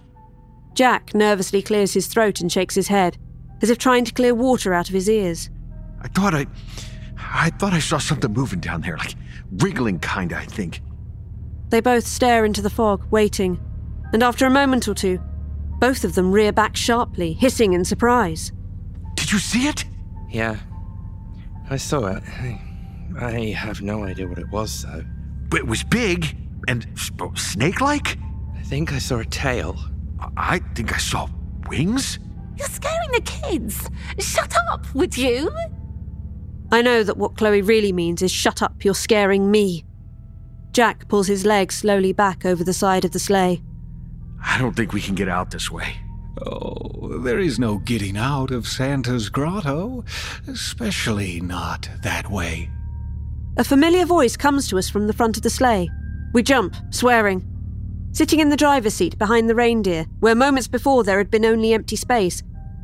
Jack nervously clears his throat and shakes his head, as if trying to clear water out of his ears. I thought I. I thought I saw something moving down there, like wriggling kinda, I think. They both stare into the fog, waiting, and after a moment or two, both of them rear back sharply, hissing in surprise. Did you see it? Yeah. I saw it. I have no idea what it was, though. But it was big and snake like? I think I saw a tail. I think I saw wings? You're scaring the kids. Shut up, would you? I know that what Chloe really means is shut up, you're scaring me. Jack pulls his leg slowly back over the side of the sleigh. I don't think we can get out this way. Oh, there is no getting out of Santa's grotto, especially not that way. A familiar voice comes to us from the front of the sleigh. We jump, swearing. Sitting in the driver's seat behind the reindeer, where moments before there had been only empty space,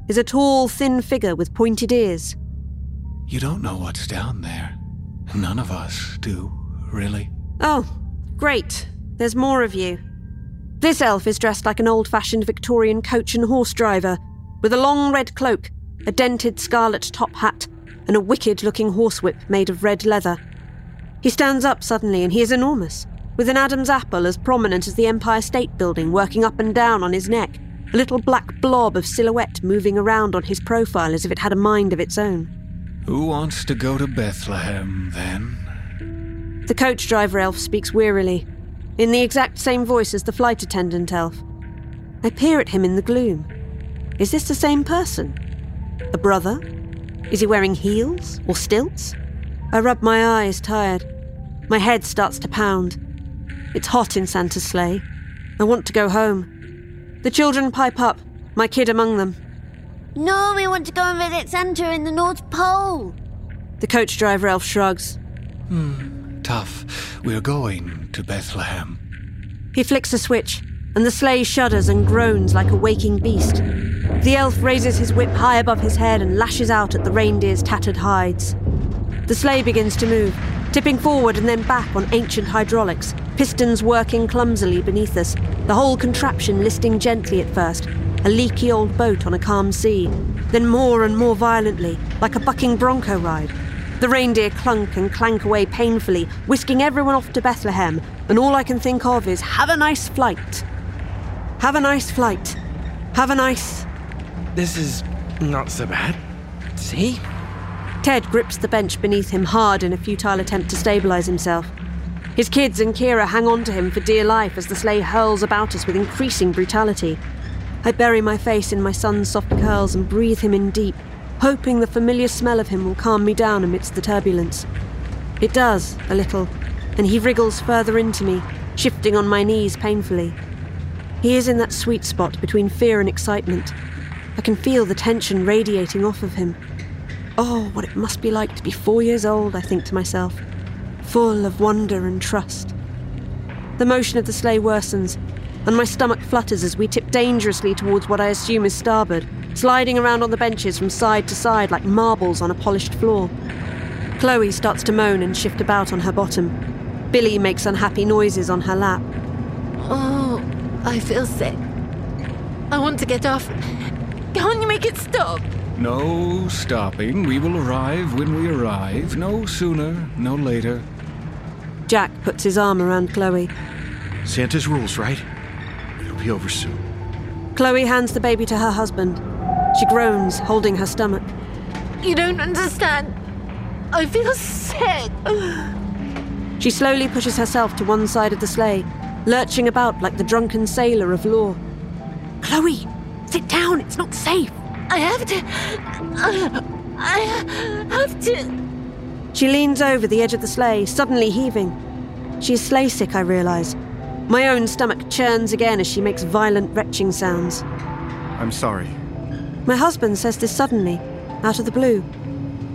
is a tall, thin figure with pointed ears. You don't know what's down there. None of us do, really. Oh, great. There's more of you. This elf is dressed like an old fashioned Victorian coach and horse driver, with a long red cloak, a dented scarlet top hat, and a wicked looking horsewhip made of red leather. He stands up suddenly, and he is enormous, with an Adam's apple as prominent as the Empire State Building working up and down on his neck, a little black blob of silhouette moving around on his profile as if it had a mind of its own. Who wants to go to Bethlehem, then? The coach driver elf speaks wearily, in the exact same voice as the flight attendant elf. I peer at him in the gloom. Is this the same person? A brother? Is he wearing heels or stilts? I rub my eyes, tired. My head starts to pound. It's hot in Santa's sleigh. I want to go home. The children pipe up, my kid among them. No, we want to go and visit Santa in the North Pole. The coach driver elf shrugs. Hmm, tough. We're going to Bethlehem. He flicks a switch, and the sleigh shudders and groans like a waking beast. The elf raises his whip high above his head and lashes out at the reindeer's tattered hides. The sleigh begins to move, tipping forward and then back on ancient hydraulics, pistons working clumsily beneath us, the whole contraption listing gently at first, a leaky old boat on a calm sea, then more and more violently, like a bucking bronco ride. The reindeer clunk and clank away painfully, whisking everyone off to Bethlehem, and all I can think of is have a nice flight. Have a nice flight. Have a nice. This is not so bad. See? Ted grips the bench beneath him hard in a futile attempt to stabilize himself. His kids and Kira hang on to him for dear life as the sleigh hurls about us with increasing brutality. I bury my face in my son's soft curls and breathe him in deep, hoping the familiar smell of him will calm me down amidst the turbulence. It does, a little, and he wriggles further into me, shifting on my knees painfully. He is in that sweet spot between fear and excitement. I can feel the tension radiating off of him. Oh, what it must be like to be four years old, I think to myself, full of wonder and trust. The motion of the sleigh worsens, and my stomach flutters as we tip dangerously towards what I assume is starboard, sliding around on the benches from side to side like marbles on a polished floor. Chloe starts to moan and shift about on her bottom. Billy makes unhappy noises on her lap. Oh, I feel sick. I want to get off. Can't you make it stop? No stopping. We will arrive when we arrive. No sooner, no later. Jack puts his arm around Chloe. Santa's rules, right? It'll be over soon. Chloe hands the baby to her husband. She groans, holding her stomach. You don't understand. I feel sick. She slowly pushes herself to one side of the sleigh, lurching about like the drunken sailor of lore. Chloe, sit down. It's not safe. I have to. I have to. She leans over the edge of the sleigh, suddenly heaving. She is sleigh sick, I realise. My own stomach churns again as she makes violent retching sounds. I'm sorry. My husband says this suddenly, out of the blue.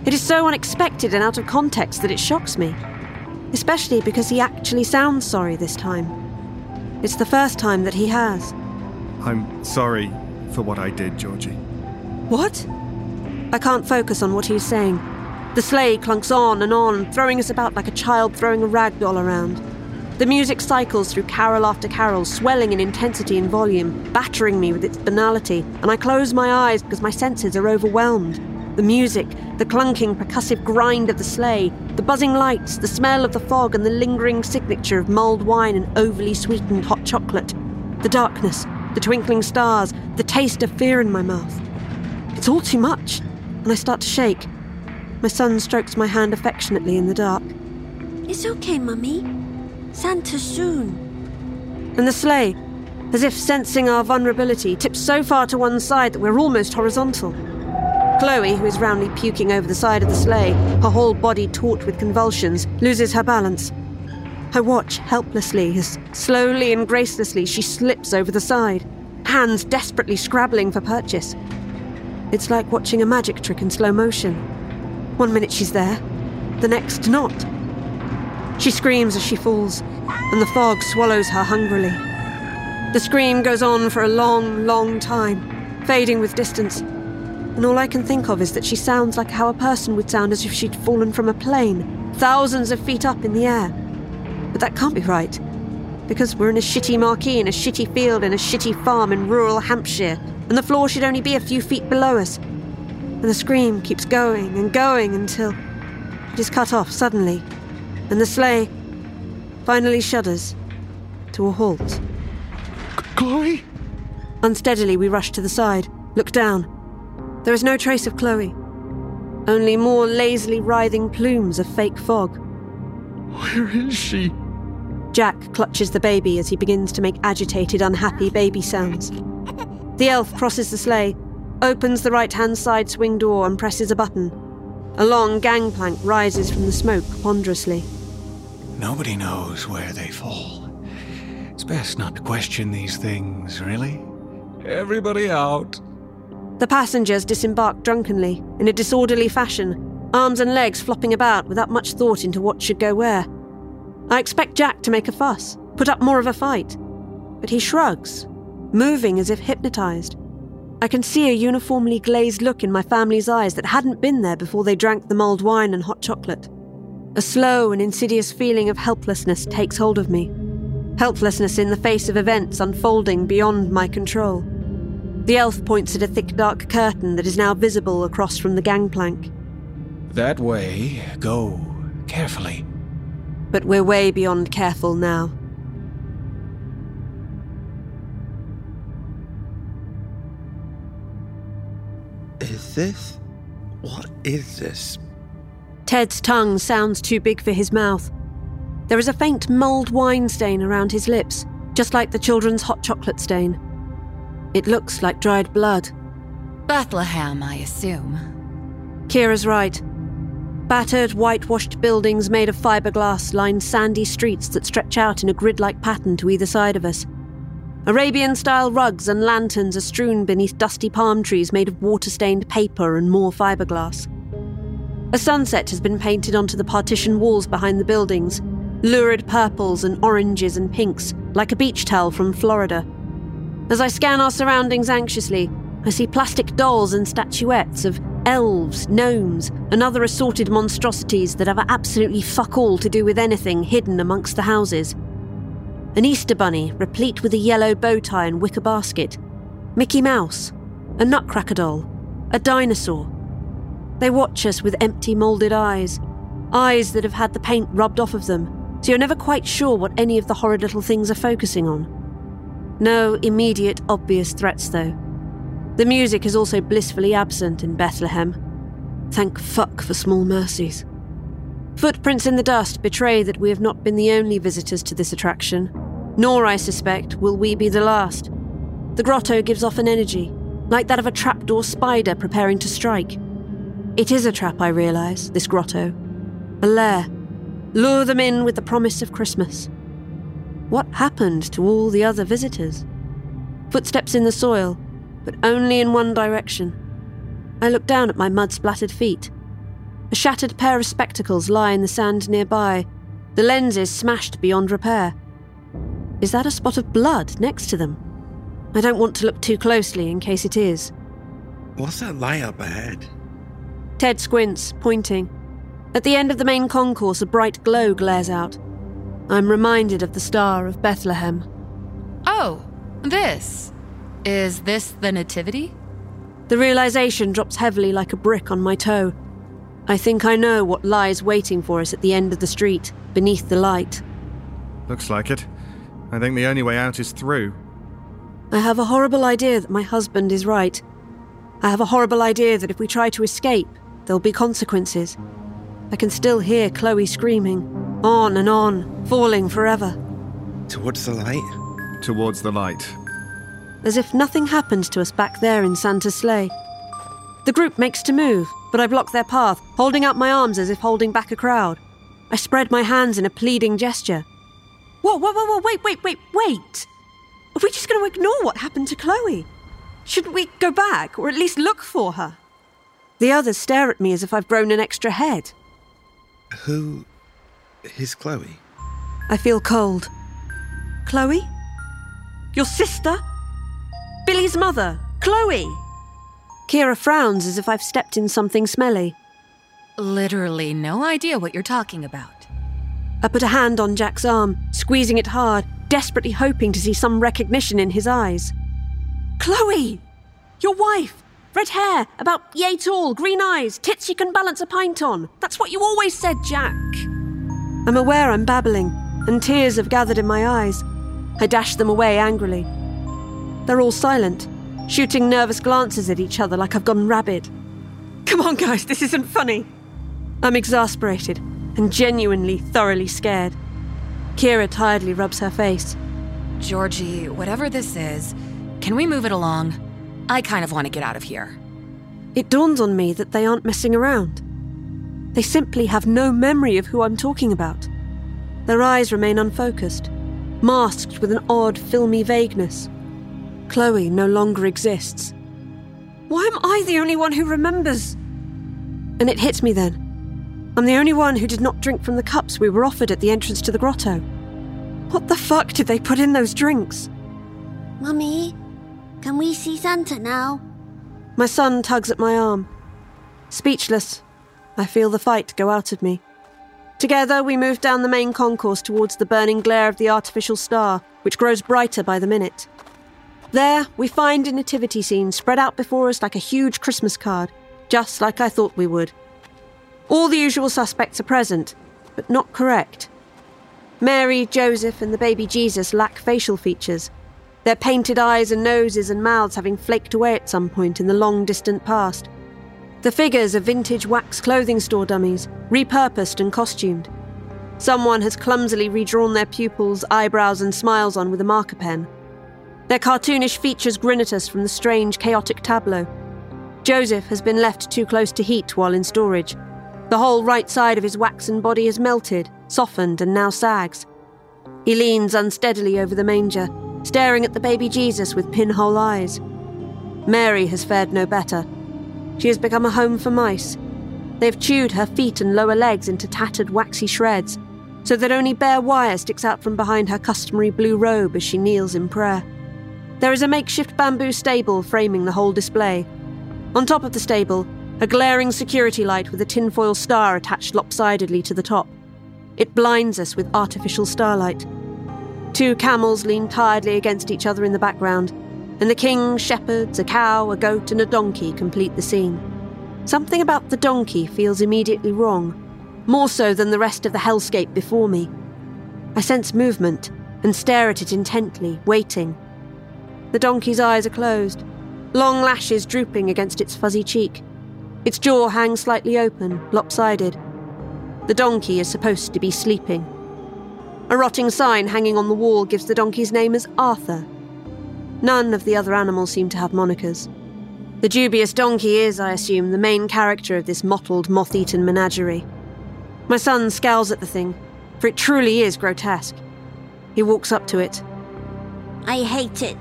It is so unexpected and out of context that it shocks me, especially because he actually sounds sorry this time. It's the first time that he has. I'm sorry for what I did, Georgie. What? I can't focus on what he's saying. The sleigh clunks on and on, throwing us about like a child throwing a rag doll around. The music cycles through carol after carol, swelling in intensity and volume, battering me with its banality, and I close my eyes because my senses are overwhelmed. The music, the clunking, percussive grind of the sleigh, the buzzing lights, the smell of the fog, and the lingering signature of mulled wine and overly sweetened hot chocolate. The darkness, the twinkling stars, the taste of fear in my mouth. It's all too much, and I start to shake. My son strokes my hand affectionately in the dark. It's okay, Mummy. Santa soon. And the sleigh, as if sensing our vulnerability, tips so far to one side that we're almost horizontal. Chloe, who is roundly puking over the side of the sleigh, her whole body taut with convulsions, loses her balance. I watch helplessly as, slowly and gracelessly, she slips over the side, hands desperately scrabbling for purchase. It's like watching a magic trick in slow motion. One minute she's there, the next not. She screams as she falls, and the fog swallows her hungrily. The scream goes on for a long, long time, fading with distance, and all I can think of is that she sounds like how a person would sound as if she'd fallen from a plane, thousands of feet up in the air. But that can't be right, because we're in a shitty marquee in a shitty field in a shitty farm in rural Hampshire, and the floor should only be a few feet below us. And the scream keeps going and going until it is cut off suddenly, and the sleigh finally shudders to a halt. Chloe? Unsteadily, we rush to the side, look down. There is no trace of Chloe, only more lazily writhing plumes of fake fog. Where is she? Jack clutches the baby as he begins to make agitated, unhappy baby sounds. The elf crosses the sleigh, opens the right hand side swing door, and presses a button. A long gangplank rises from the smoke ponderously. Nobody knows where they fall. It's best not to question these things, really. Everybody out. The passengers disembark drunkenly, in a disorderly fashion, arms and legs flopping about without much thought into what should go where. I expect Jack to make a fuss, put up more of a fight. But he shrugs, moving as if hypnotized. I can see a uniformly glazed look in my family's eyes that hadn't been there before they drank the mulled wine and hot chocolate. A slow and insidious feeling of helplessness takes hold of me. Helplessness in the face of events unfolding beyond my control. The elf points at a thick dark curtain that is now visible across from the gangplank. That way, go carefully. But we're way beyond careful now. This. What is this? Ted's tongue sounds too big for his mouth. There is a faint mulled wine stain around his lips, just like the children's hot chocolate stain. It looks like dried blood. Bethlehem, I assume. Kira's right. Battered, whitewashed buildings made of fiberglass line sandy streets that stretch out in a grid like pattern to either side of us. Arabian style rugs and lanterns are strewn beneath dusty palm trees made of water stained paper and more fiberglass. A sunset has been painted onto the partition walls behind the buildings, lurid purples and oranges and pinks, like a beach towel from Florida. As I scan our surroundings anxiously, I see plastic dolls and statuettes of elves, gnomes, and other assorted monstrosities that have absolutely fuck all to do with anything hidden amongst the houses. An Easter bunny, replete with a yellow bow tie and wicker basket, Mickey Mouse, a nutcracker doll, a dinosaur. They watch us with empty, moulded eyes, eyes that have had the paint rubbed off of them, so you're never quite sure what any of the horrid little things are focusing on. No immediate, obvious threats, though. The music is also blissfully absent in Bethlehem. Thank fuck for small mercies. Footprints in the dust betray that we have not been the only visitors to this attraction, nor, I suspect, will we be the last. The grotto gives off an energy, like that of a trapdoor spider preparing to strike. It is a trap, I realise, this grotto. A lair. Lure them in with the promise of Christmas. What happened to all the other visitors? Footsteps in the soil, but only in one direction. I look down at my mud splattered feet. A shattered pair of spectacles lie in the sand nearby, the lenses smashed beyond repair. Is that a spot of blood next to them? I don't want to look too closely in case it is. What's that light up ahead? Ted squints, pointing. At the end of the main concourse, a bright glow glares out. I'm reminded of the Star of Bethlehem. Oh, this. Is this the Nativity? The realization drops heavily like a brick on my toe. I think I know what lies waiting for us at the end of the street, beneath the light. Looks like it. I think the only way out is through. I have a horrible idea that my husband is right. I have a horrible idea that if we try to escape, there'll be consequences. I can still hear Chloe screaming, on and on, falling forever. Towards the light? Towards the light. As if nothing happened to us back there in Santa's sleigh. The group makes to move, but I block their path, holding out my arms as if holding back a crowd. I spread my hands in a pleading gesture. Whoa, whoa, whoa, whoa, wait, wait, wait, wait! Are we just going to ignore what happened to Chloe? Shouldn't we go back, or at least look for her? The others stare at me as if I've grown an extra head. Who is Chloe? I feel cold. Chloe? Your sister? Billy's mother, Chloe! Kira frowns as if I've stepped in something smelly. Literally no idea what you're talking about. I put a hand on Jack's arm, squeezing it hard, desperately hoping to see some recognition in his eyes. Chloe! Your wife! Red hair, about yay tall, green eyes, tits you can balance a pint on. That's what you always said, Jack. I'm aware I'm babbling, and tears have gathered in my eyes. I dash them away angrily. They're all silent, shooting nervous glances at each other like I've gone rabid. Come on, guys, this isn't funny. I'm exasperated and genuinely thoroughly scared. Kira tiredly rubs her face. Georgie, whatever this is, can we move it along? I kind of want to get out of here. It dawns on me that they aren't messing around. They simply have no memory of who I'm talking about. Their eyes remain unfocused, masked with an odd, filmy vagueness. Chloe no longer exists. Why am I the only one who remembers? And it hits me then. I'm the only one who did not drink from the cups we were offered at the entrance to the grotto. What the fuck did they put in those drinks? Mummy, can we see Santa now? My son tugs at my arm. Speechless, I feel the fight go out of me. Together, we move down the main concourse towards the burning glare of the artificial star, which grows brighter by the minute. There, we find a nativity scene spread out before us like a huge Christmas card, just like I thought we would. All the usual suspects are present, but not correct. Mary, Joseph, and the baby Jesus lack facial features, their painted eyes and noses and mouths having flaked away at some point in the long distant past. The figures are vintage wax clothing store dummies, repurposed and costumed. Someone has clumsily redrawn their pupils, eyebrows, and smiles on with a marker pen. Their cartoonish features grin at us from the strange, chaotic tableau. Joseph has been left too close to heat while in storage. The whole right side of his waxen body has melted, softened, and now sags. He leans unsteadily over the manger, staring at the baby Jesus with pinhole eyes. Mary has fared no better. She has become a home for mice. They've chewed her feet and lower legs into tattered, waxy shreds, so that only bare wire sticks out from behind her customary blue robe as she kneels in prayer. There is a makeshift bamboo stable framing the whole display. On top of the stable, a glaring security light with a tinfoil star attached lopsidedly to the top. It blinds us with artificial starlight. Two camels lean tiredly against each other in the background, and the king, shepherds, a cow, a goat, and a donkey complete the scene. Something about the donkey feels immediately wrong, more so than the rest of the hellscape before me. I sense movement and stare at it intently, waiting. The donkey's eyes are closed, long lashes drooping against its fuzzy cheek. Its jaw hangs slightly open, lopsided. The donkey is supposed to be sleeping. A rotting sign hanging on the wall gives the donkey's name as Arthur. None of the other animals seem to have monikers. The dubious donkey is, I assume, the main character of this mottled, moth eaten menagerie. My son scowls at the thing, for it truly is grotesque. He walks up to it. I hate it.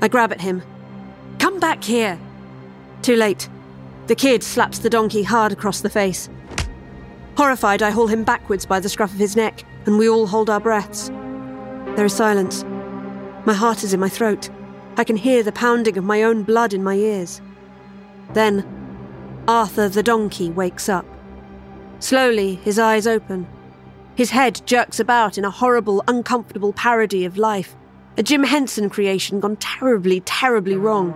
I grab at him. Come back here! Too late. The kid slaps the donkey hard across the face. Horrified, I haul him backwards by the scruff of his neck, and we all hold our breaths. There is silence. My heart is in my throat. I can hear the pounding of my own blood in my ears. Then, Arthur the donkey wakes up. Slowly, his eyes open. His head jerks about in a horrible, uncomfortable parody of life, a Jim Henson creation gone terribly, terribly wrong.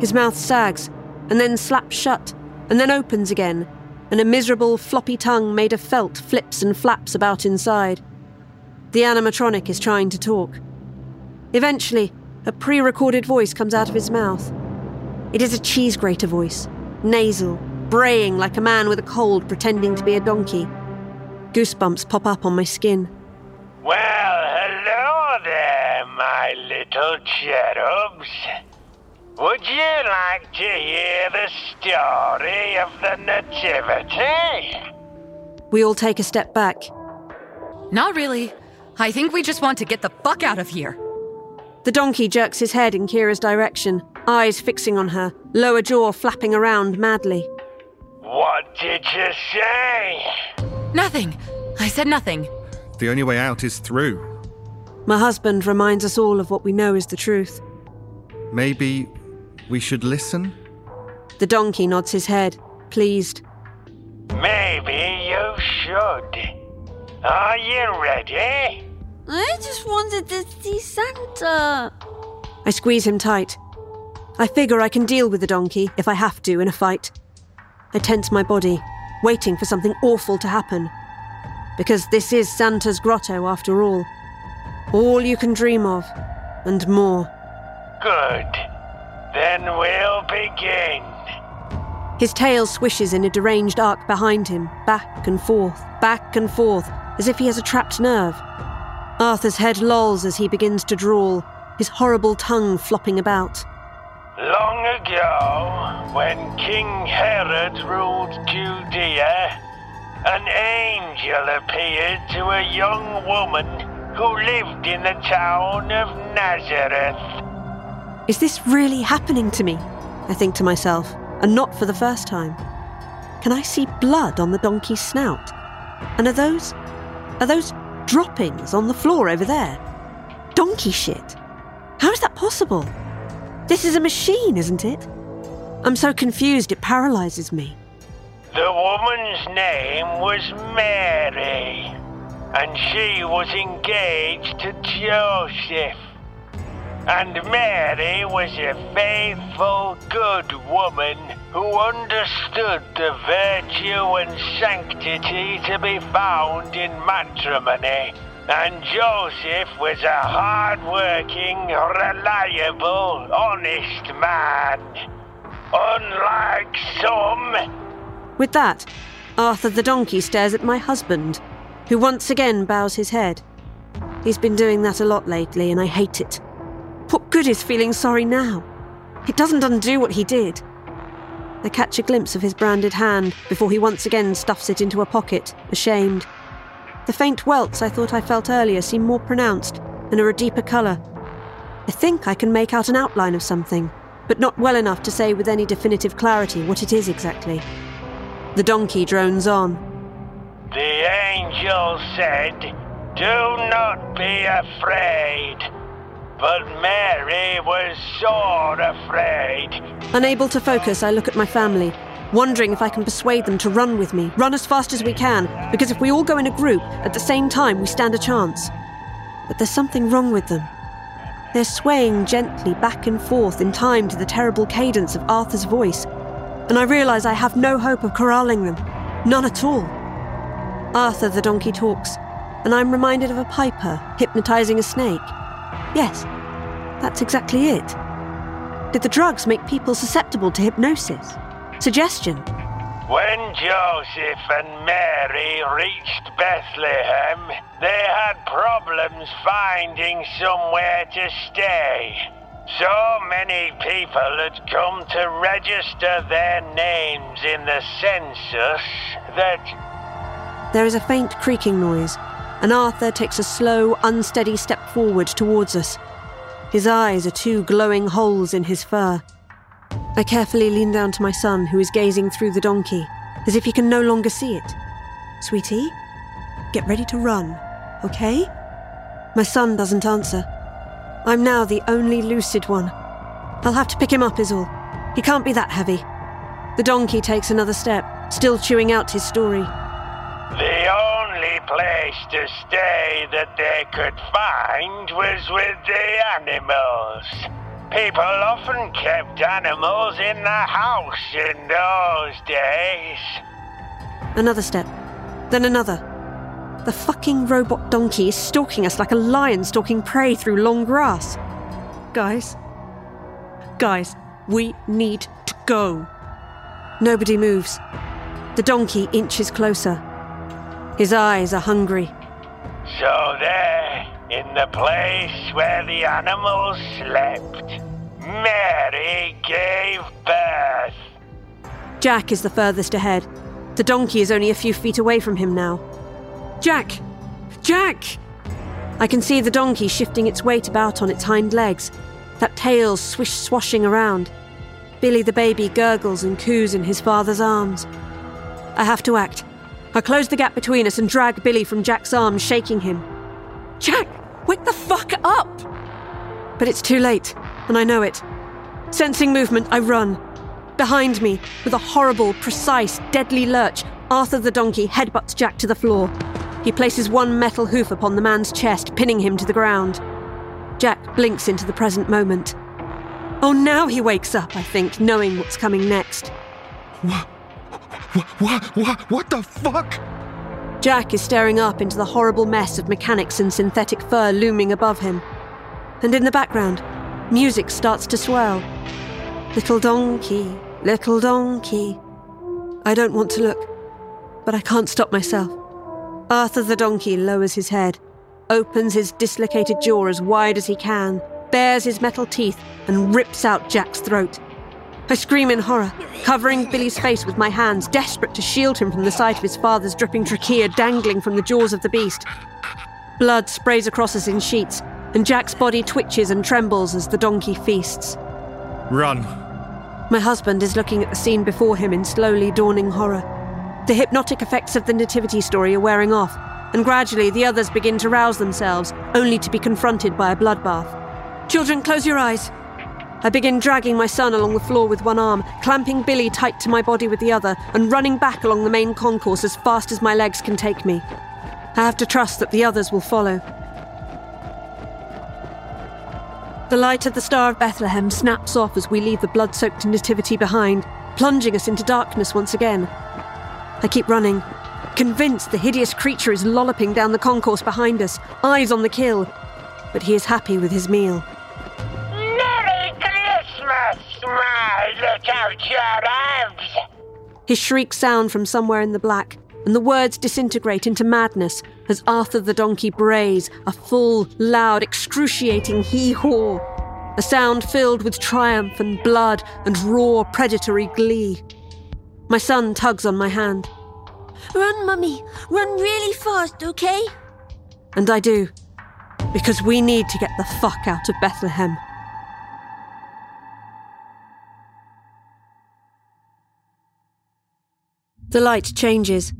His mouth sags, and then slaps shut, and then opens again, and a miserable, floppy tongue made of felt flips and flaps about inside. The animatronic is trying to talk. Eventually, a pre recorded voice comes out of his mouth. It is a cheese grater voice, nasal, braying like a man with a cold pretending to be a donkey. Goosebumps pop up on my skin. Well, hello there, my little cherubs. Would you like to hear the story of the Nativity? We all take a step back. Not really. I think we just want to get the fuck out of here. The donkey jerks his head in Kira's direction, eyes fixing on her, lower jaw flapping around madly. What did you say? Nothing. I said nothing. The only way out is through. My husband reminds us all of what we know is the truth. Maybe we should listen? The donkey nods his head, pleased. Maybe you should. Are you ready? I just wanted to see Santa. I squeeze him tight. I figure I can deal with the donkey if I have to in a fight. I tense my body, waiting for something awful to happen. Because this is Santa's grotto after all. All you can dream of, and more. Good. Then we'll begin. His tail swishes in a deranged arc behind him, back and forth, back and forth, as if he has a trapped nerve. Arthur's head lolls as he begins to drawl, his horrible tongue flopping about. Long ago, when King Herod ruled Judea, an angel appeared to a young woman who lived in the town of Nazareth. Is this really happening to me? I think to myself, and not for the first time. Can I see blood on the donkey's snout? And are those. are those droppings on the floor over there? Donkey shit. How is that possible? This is a machine, isn't it? I'm so confused it paralyzes me. The woman's name was Mary, and she was engaged to Joseph. And Mary was a faithful, good woman who understood the virtue and sanctity to be found in matrimony. And Joseph was a hard-working, reliable, honest man. Unlike some. With that, Arthur the donkey stares at my husband, who once again bows his head. He's been doing that a lot lately, and I hate it. What good is feeling sorry now? It doesn't undo what he did. I catch a glimpse of his branded hand before he once again stuffs it into a pocket, ashamed. The faint welts I thought I felt earlier seem more pronounced and are a deeper colour. I think I can make out an outline of something, but not well enough to say with any definitive clarity what it is exactly. The donkey drones on. The angel said, Do not be afraid. But Mary was sore afraid. Unable to focus, I look at my family, wondering if I can persuade them to run with me, run as fast as we can, because if we all go in a group at the same time, we stand a chance. But there's something wrong with them. They're swaying gently back and forth in time to the terrible cadence of Arthur's voice, and I realize I have no hope of corralling them. None at all. Arthur the donkey talks, and I'm reminded of a piper hypnotizing a snake. Yes, that's exactly it. Did the drugs make people susceptible to hypnosis? Suggestion? When Joseph and Mary reached Bethlehem, they had problems finding somewhere to stay. So many people had come to register their names in the census that. There is a faint creaking noise, and Arthur takes a slow, unsteady step forward towards us. His eyes are two glowing holes in his fur. I carefully lean down to my son, who is gazing through the donkey, as if he can no longer see it. Sweetie, get ready to run, okay? My son doesn't answer. I'm now the only lucid one. I'll have to pick him up, is all. He can't be that heavy. The donkey takes another step, still chewing out his story. Only place to stay that they could find was with the animals. People often kept animals in the house in those days. Another step, then another. The fucking robot donkey is stalking us like a lion stalking prey through long grass. Guys, guys, we need to go. Nobody moves. The donkey inches closer. His eyes are hungry. So there, in the place where the animals slept, Mary gave birth. Jack is the furthest ahead. The donkey is only a few feet away from him now. Jack! Jack! I can see the donkey shifting its weight about on its hind legs, that tail swish swashing around. Billy the baby gurgles and coos in his father's arms. I have to act. I close the gap between us and drag Billy from Jack's arms, shaking him. Jack, wake the fuck up! But it's too late, and I know it. Sensing movement, I run. Behind me, with a horrible, precise, deadly lurch, Arthur the donkey headbutts Jack to the floor. He places one metal hoof upon the man's chest, pinning him to the ground. Jack blinks into the present moment. Oh, now he wakes up, I think, knowing what's coming next. What? What? What? What the fuck? Jack is staring up into the horrible mess of mechanics and synthetic fur looming above him. And in the background, music starts to swell. Little donkey, little donkey. I don't want to look, but I can't stop myself. Arthur the donkey lowers his head, opens his dislocated jaw as wide as he can, bares his metal teeth, and rips out Jack's throat. I scream in horror, covering Billy's face with my hands, desperate to shield him from the sight of his father's dripping trachea dangling from the jaws of the beast. Blood sprays across us in sheets, and Jack's body twitches and trembles as the donkey feasts. Run. My husband is looking at the scene before him in slowly dawning horror. The hypnotic effects of the nativity story are wearing off, and gradually the others begin to rouse themselves, only to be confronted by a bloodbath. Children, close your eyes. I begin dragging my son along the floor with one arm, clamping Billy tight to my body with the other, and running back along the main concourse as fast as my legs can take me. I have to trust that the others will follow. The light of the Star of Bethlehem snaps off as we leave the blood soaked nativity behind, plunging us into darkness once again. I keep running, convinced the hideous creature is lolloping down the concourse behind us, eyes on the kill. But he is happy with his meal. My little cherubs! His shrieks sound from somewhere in the black, and the words disintegrate into madness as Arthur the donkey brays a full, loud, excruciating hee haw, a sound filled with triumph and blood and raw, predatory glee. My son tugs on my hand, Run, Mummy. Run really fast, okay? and I do, because we need to get the fuck out of Bethlehem. The light changes.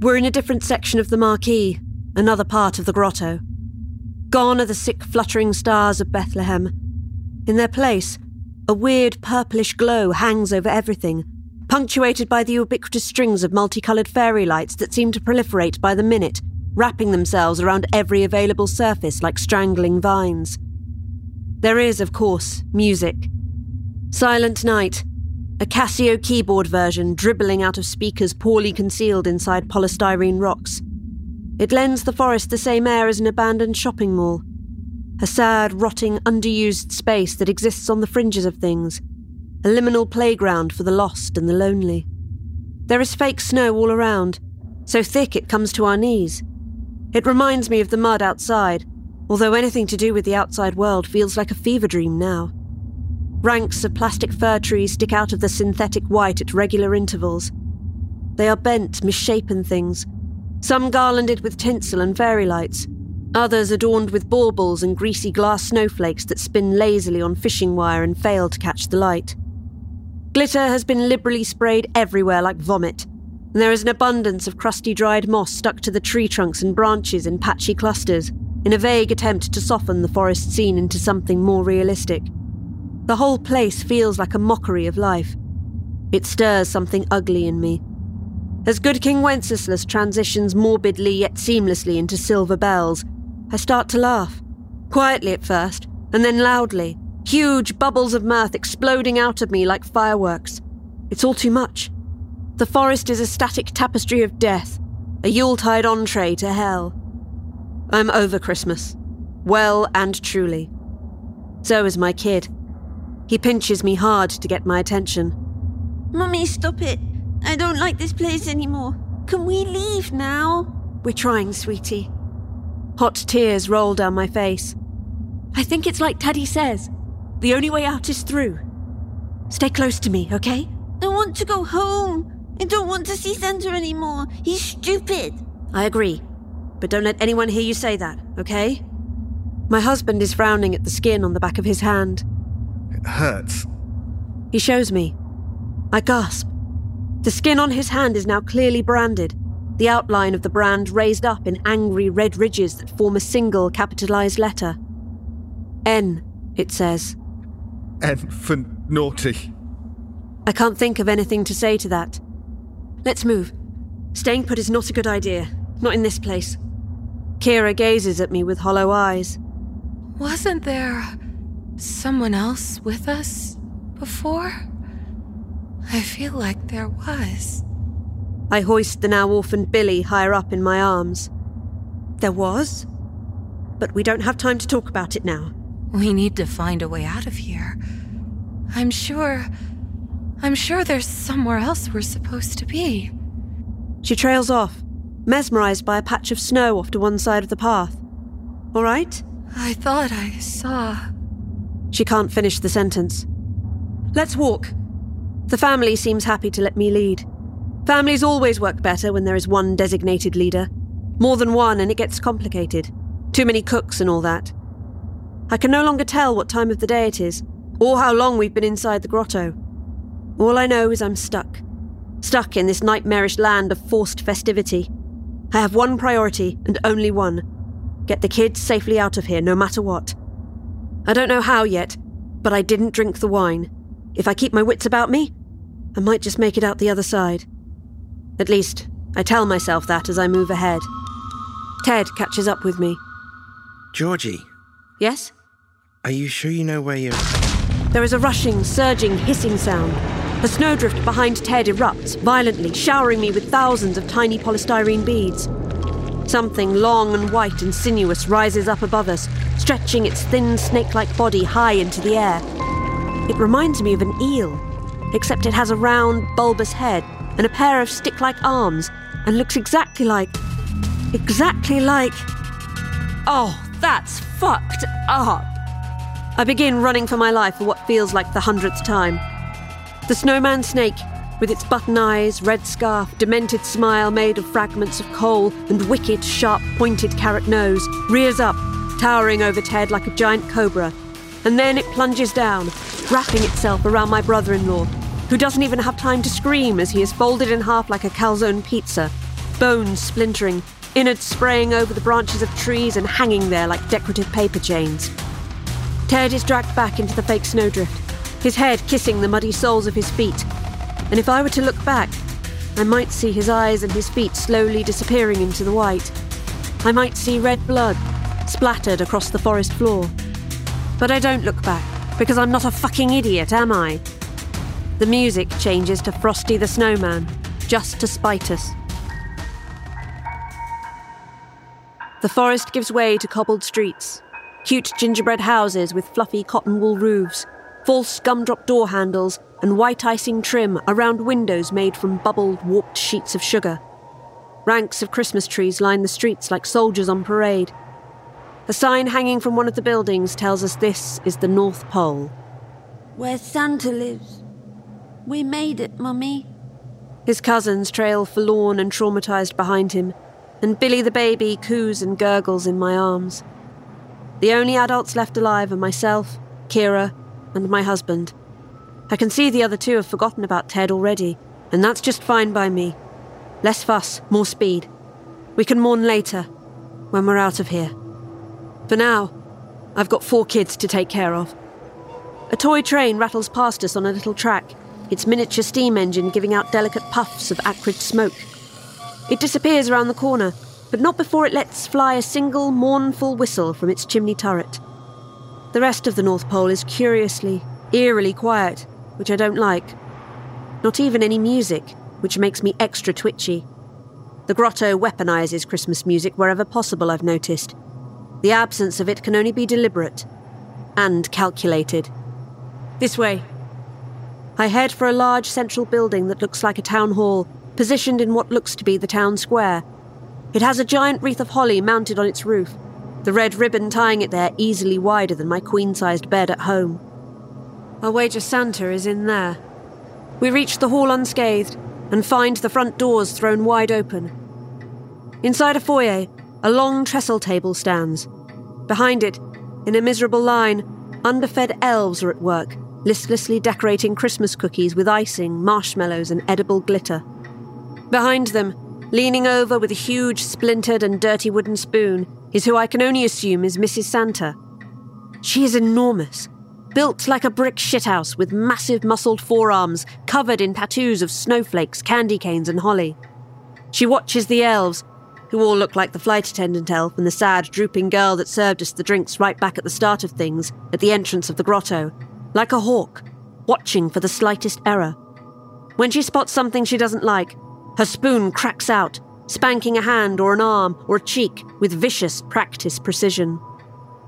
We're in a different section of the marquee, another part of the grotto. Gone are the sick, fluttering stars of Bethlehem. In their place, a weird purplish glow hangs over everything, punctuated by the ubiquitous strings of multicoloured fairy lights that seem to proliferate by the minute, wrapping themselves around every available surface like strangling vines. There is, of course, music. Silent Night, a Casio keyboard version dribbling out of speakers poorly concealed inside polystyrene rocks. It lends the forest the same air as an abandoned shopping mall. A sad, rotting, underused space that exists on the fringes of things. A liminal playground for the lost and the lonely. There is fake snow all around, so thick it comes to our knees. It reminds me of the mud outside, although anything to do with the outside world feels like a fever dream now. Ranks of plastic fir trees stick out of the synthetic white at regular intervals. They are bent, misshapen things, Some garlanded with tinsel and fairy lights, others adorned with baubles and greasy glass snowflakes that spin lazily on fishing wire and fail to catch the light. Glitter has been liberally sprayed everywhere like vomit, and there is an abundance of crusty dried moss stuck to the tree trunks and branches in patchy clusters, in a vague attempt to soften the forest scene into something more realistic. The whole place feels like a mockery of life. It stirs something ugly in me. As good King Wenceslas transitions morbidly yet seamlessly into silver bells, I start to laugh. Quietly at first, and then loudly, huge bubbles of mirth exploding out of me like fireworks. It's all too much. The forest is a static tapestry of death, a Yuletide entree to hell. I'm over Christmas. Well and truly. So is my kid. He pinches me hard to get my attention. Mummy, stop it. I don't like this place anymore. Can we leave now? We're trying, sweetie. Hot tears roll down my face. I think it's like Teddy says the only way out is through. Stay close to me, okay? I want to go home. I don't want to see Santa anymore. He's stupid. I agree. But don't let anyone hear you say that, okay? My husband is frowning at the skin on the back of his hand. It hurts. He shows me. I gasp. The skin on his hand is now clearly branded, the outline of the brand raised up in angry red ridges that form a single capitalized letter. N, it says. N for naughty. I can't think of anything to say to that. Let's move. Staying put is not a good idea. Not in this place. Kira gazes at me with hollow eyes. Wasn't there someone else with us before? I feel like there was. I hoist the now orphaned Billy higher up in my arms. There was? But we don't have time to talk about it now. We need to find a way out of here. I'm sure. I'm sure there's somewhere else we're supposed to be. She trails off, mesmerized by a patch of snow off to one side of the path. All right? I thought I saw. She can't finish the sentence. Let's walk. The family seems happy to let me lead. Families always work better when there is one designated leader. More than one, and it gets complicated. Too many cooks and all that. I can no longer tell what time of the day it is, or how long we've been inside the grotto. All I know is I'm stuck. Stuck in this nightmarish land of forced festivity. I have one priority, and only one get the kids safely out of here, no matter what. I don't know how yet, but I didn't drink the wine. If I keep my wits about me, I might just make it out the other side. At least, I tell myself that as I move ahead. Ted catches up with me. Georgie, Yes? are you sure you know where you're. There is a rushing, surging, hissing sound. The snowdrift behind Ted erupts violently, showering me with thousands of tiny polystyrene beads. Something long and white and sinuous rises up above us, stretching its thin snake like body high into the air. It reminds me of an eel, except it has a round, bulbous head and a pair of stick like arms and looks exactly like. exactly like. Oh, that's fucked up! I begin running for my life for what feels like the hundredth time. The snowman snake, with its button eyes, red scarf, demented smile made of fragments of coal, and wicked, sharp pointed carrot nose, rears up, towering over Ted like a giant cobra. And then it plunges down, wrapping itself around my brother in law, who doesn't even have time to scream as he is folded in half like a calzone pizza, bones splintering, innards spraying over the branches of trees and hanging there like decorative paper chains. Ted is dragged back into the fake snowdrift, his head kissing the muddy soles of his feet. And if I were to look back, I might see his eyes and his feet slowly disappearing into the white. I might see red blood splattered across the forest floor. But I don't look back, because I'm not a fucking idiot, am I? The music changes to Frosty the Snowman, just to spite us. The forest gives way to cobbled streets, cute gingerbread houses with fluffy cotton wool roofs, false gumdrop door handles, and white icing trim around windows made from bubbled, warped sheets of sugar. Ranks of Christmas trees line the streets like soldiers on parade. A sign hanging from one of the buildings tells us this is the North Pole. Where Santa lives. We made it, Mummy. His cousins trail forlorn and traumatized behind him, and Billy the baby coos and gurgles in my arms. The only adults left alive are myself, Kira, and my husband. I can see the other two have forgotten about Ted already, and that's just fine by me. Less fuss, more speed. We can mourn later, when we're out of here. For now, I've got four kids to take care of. A toy train rattles past us on a little track, its miniature steam engine giving out delicate puffs of acrid smoke. It disappears around the corner, but not before it lets fly a single mournful whistle from its chimney turret. The rest of the North Pole is curiously, eerily quiet, which I don't like. Not even any music, which makes me extra twitchy. The grotto weaponizes Christmas music wherever possible, I've noticed. The absence of it can only be deliberate and calculated. This way. I head for a large central building that looks like a town hall, positioned in what looks to be the town square. It has a giant wreath of holly mounted on its roof, the red ribbon tying it there easily wider than my queen sized bed at home. I'll wager Santa is in there. We reach the hall unscathed and find the front doors thrown wide open. Inside a foyer, a long trestle table stands. Behind it, in a miserable line, underfed elves are at work, listlessly decorating Christmas cookies with icing, marshmallows, and edible glitter. Behind them, leaning over with a huge, splintered, and dirty wooden spoon, is who I can only assume is Mrs. Santa. She is enormous, built like a brick shithouse with massive muscled forearms covered in tattoos of snowflakes, candy canes, and holly. She watches the elves, who all look like the flight attendant elf and the sad, drooping girl that served us the drinks right back at the start of things, at the entrance of the grotto, like a hawk, watching for the slightest error. When she spots something she doesn't like, her spoon cracks out, spanking a hand or an arm or a cheek with vicious practice precision.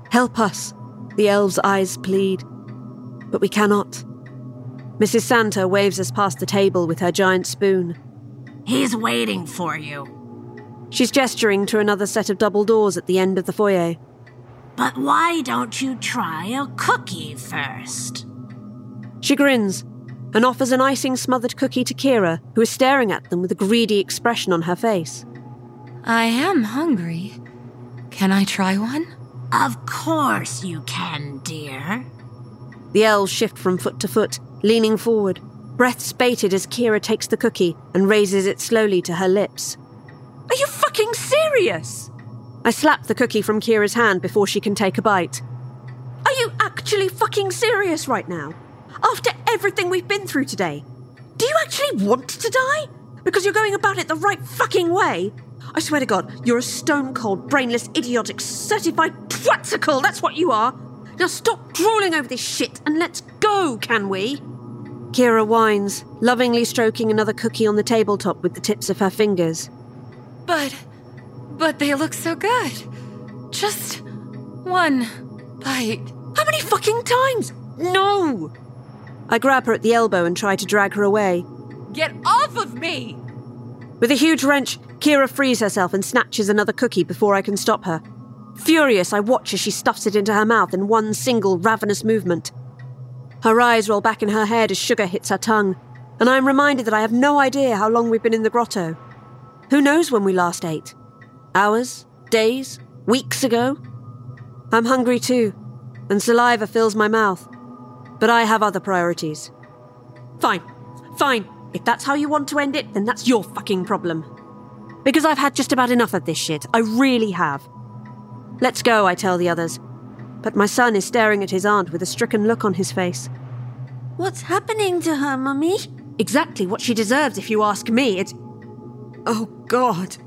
Help us, the elves' eyes plead. But we cannot. Mrs. Santa waves us past the table with her giant spoon. He's waiting for you. She's gesturing to another set of double doors at the end of the foyer. But why don't you try a cookie first? She grins and offers an icing smothered cookie to Kira, who is staring at them with a greedy expression on her face. I am hungry. Can I try one? Of course you can, dear. The elves shift from foot to foot, leaning forward, breaths bated as Kira takes the cookie and raises it slowly to her lips. Are you fucking serious? I slap the cookie from Kira's hand before she can take a bite. Are you actually fucking serious right now? After everything we've been through today? Do you actually want to die? Because you're going about it the right fucking way? I swear to God, you're a stone cold, brainless, idiotic, certified twatsicle, that's what you are! Now stop drooling over this shit and let's go, can we? Kira whines, lovingly stroking another cookie on the tabletop with the tips of her fingers. But. but they look so good. Just one bite. How many fucking times? No! I grab her at the elbow and try to drag her away. Get off of me! With a huge wrench, Kira frees herself and snatches another cookie before I can stop her. Furious, I watch as she stuffs it into her mouth in one single ravenous movement. Her eyes roll back in her head as sugar hits her tongue, and I am reminded that I have no idea how long we've been in the grotto. Who knows when we last ate? Hours? Days? Weeks ago? I'm hungry too, and saliva fills my mouth. But I have other priorities. Fine, fine. If that's how you want to end it, then that's your fucking problem. Because I've had just about enough of this shit. I really have. Let's go, I tell the others. But my son is staring at his aunt with a stricken look on his face. What's happening to her, Mummy? Exactly what she deserves, if you ask me. It's. Oh, God.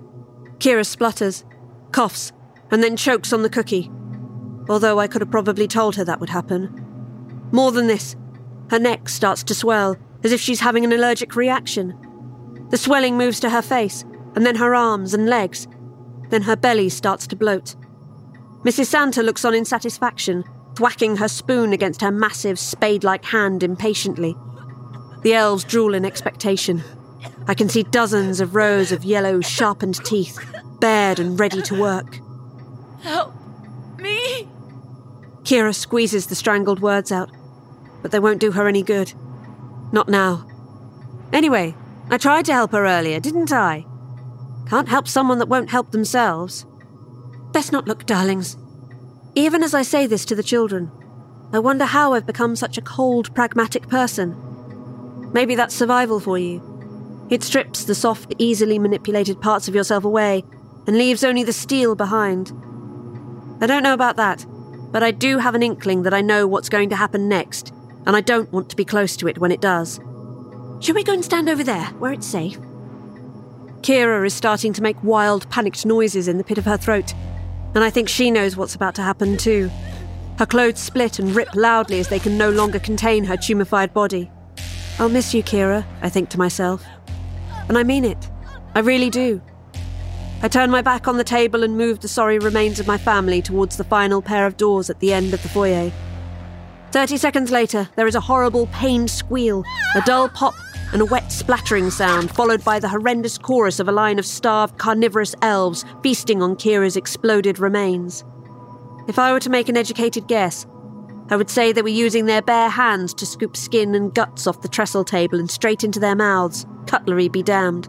Kira splutters, coughs, and then chokes on the cookie. Although I could have probably told her that would happen. More than this, her neck starts to swell, as if she's having an allergic reaction. The swelling moves to her face, and then her arms and legs. Then her belly starts to bloat. Mrs. Santa looks on in satisfaction, thwacking her spoon against her massive, spade like hand impatiently. The elves drool in expectation. I can see dozens of rows of yellow, sharpened teeth, bared and ready to work. Help me! Kira squeezes the strangled words out, but they won't do her any good. Not now. Anyway, I tried to help her earlier, didn't I? Can't help someone that won't help themselves. Best not look, darlings. Even as I say this to the children, I wonder how I've become such a cold, pragmatic person. Maybe that's survival for you. It strips the soft, easily manipulated parts of yourself away and leaves only the steel behind. I don't know about that, but I do have an inkling that I know what's going to happen next, and I don't want to be close to it when it does. Shall we go and stand over there, where it's safe? Kira is starting to make wild, panicked noises in the pit of her throat, and I think she knows what's about to happen too. Her clothes split and rip loudly as they can no longer contain her tumefied body. I'll miss you, Kira, I think to myself. And I mean it. I really do. I turn my back on the table and move the sorry remains of my family towards the final pair of doors at the end of the foyer. Thirty seconds later, there is a horrible, pained squeal, a dull pop, and a wet splattering sound, followed by the horrendous chorus of a line of starved, carnivorous elves feasting on Kira's exploded remains. If I were to make an educated guess, I would say they were using their bare hands to scoop skin and guts off the trestle table and straight into their mouths, cutlery be damned.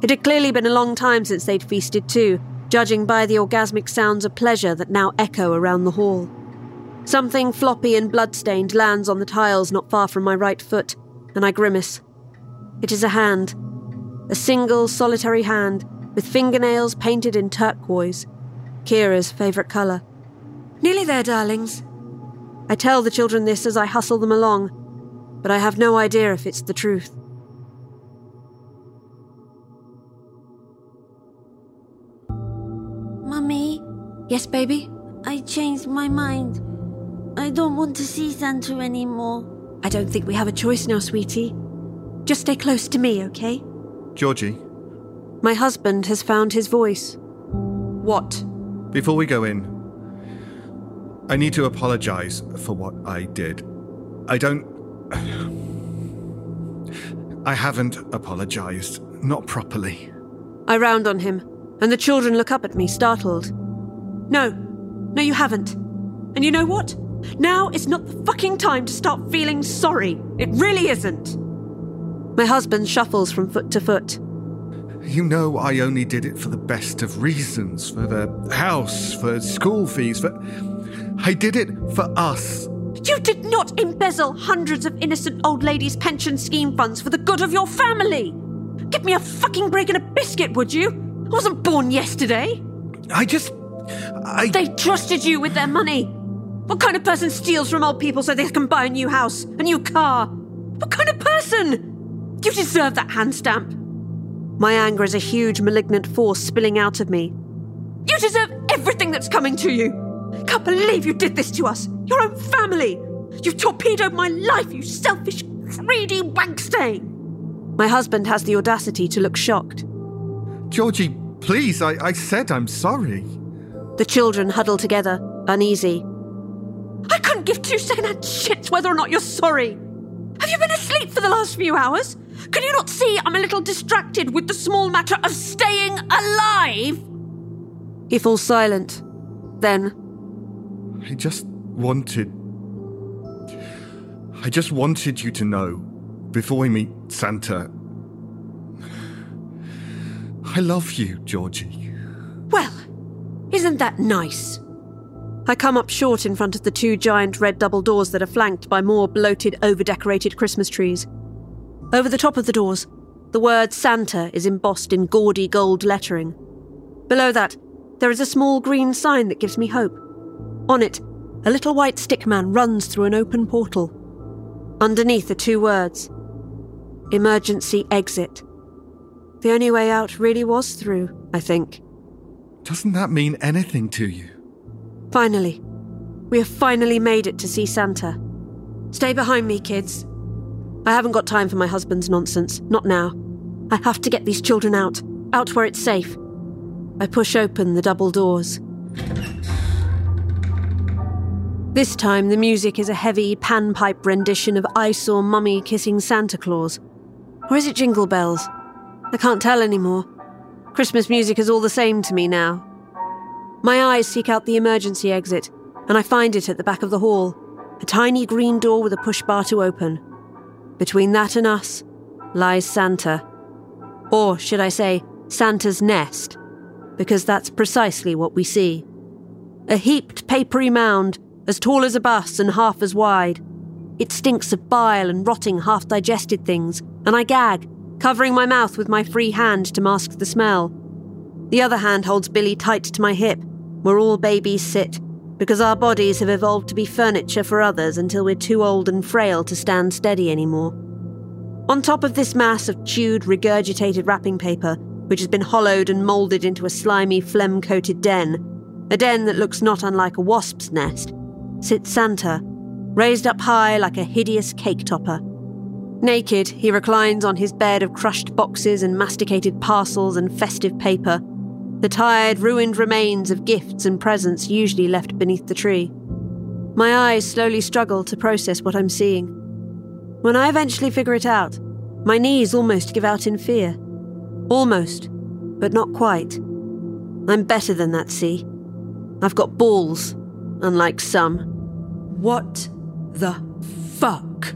It had clearly been a long time since they'd feasted, too, judging by the orgasmic sounds of pleasure that now echo around the hall. Something floppy and bloodstained lands on the tiles not far from my right foot, and I grimace. It is a hand. A single, solitary hand, with fingernails painted in turquoise, Kira's favourite colour. Nearly there, darlings. I tell the children this as I hustle them along, but I have no idea if it's the truth. Mummy, Yes, baby? I changed my mind. I don't want to see Santa anymore. I don't think we have a choice now, sweetie. Just stay close to me, okay? Georgie, My husband has found his voice. What? before we go in, I need to apologize for what I did. I don't. I haven't apologized. Not properly. I round on him, and the children look up at me, startled. No, no, you haven't. And you know what? Now is not the fucking time to start feeling sorry. It really isn't. My husband shuffles from foot to foot. You know, I only did it for the best of reasons for the house, for school fees, for. I did it for us. You did not embezzle hundreds of innocent old ladies' pension scheme funds for the good of your family. Give me a fucking break and a biscuit, would you? I wasn't born yesterday. I just. I. They trusted you with their money. What kind of person steals from old people so they can buy a new house, a new car? What kind of person? You deserve that hand stamp. My anger is a huge malignant force spilling out of me. You deserve everything that's coming to you. Can't believe you did this to us, your own family. You torpedoed my life, you selfish, greedy wankstain. My husband has the audacity to look shocked. Georgie, please, I, I said I'm sorry. The children huddle together, uneasy. I couldn't give two second-hand shits whether or not you're sorry. Have you been asleep for the last few hours? Can you not see I'm a little distracted with the small matter of staying alive? He falls silent. Then, I just wanted. I just wanted you to know, before we meet Santa. I love you, Georgie. well, isn't that nice? I come up short in front of the two giant red double doors that are flanked by more bloated, over decorated Christmas trees. Over the top of the doors, the word Santa is embossed in gaudy gold lettering. Below that, there is a small green sign that gives me hope. On it, a little white stick man runs through an open portal. Underneath are two words Emergency exit. The only way out really was through, I think. Doesn't that mean anything to you? Finally. We have finally made it to see Santa. Stay behind me, kids. I haven't got time for my husband's nonsense. Not now. I have to get these children out. Out where it's safe. I push open the double doors. This time, the music is a heavy panpipe rendition of I Saw Mummy Kissing Santa Claus. Or is it Jingle Bells? I can't tell anymore. Christmas music is all the same to me now. My eyes seek out the emergency exit, and I find it at the back of the hall a tiny green door with a push bar to open. Between that and us lies Santa. Or, should I say, Santa's nest, because that's precisely what we see. A heaped papery mound, as tall as a bus and half as wide. It stinks of bile and rotting half digested things, and I gag, covering my mouth with my free hand to mask the smell. The other hand holds Billy tight to my hip, where all babies sit, because our bodies have evolved to be furniture for others until we're too old and frail to stand steady anymore. On top of this mass of chewed, regurgitated wrapping paper, which has been hollowed and moulded into a slimy, phlegm coated den, a den that looks not unlike a wasp's nest, sits Santa, raised up high like a hideous cake topper. Naked, he reclines on his bed of crushed boxes and masticated parcels and festive paper, the tired, ruined remains of gifts and presents usually left beneath the tree. My eyes slowly struggle to process what I'm seeing. When I eventually figure it out, my knees almost give out in fear. Almost, but not quite. I'm better than that, see? I've got balls, unlike some. What the fuck?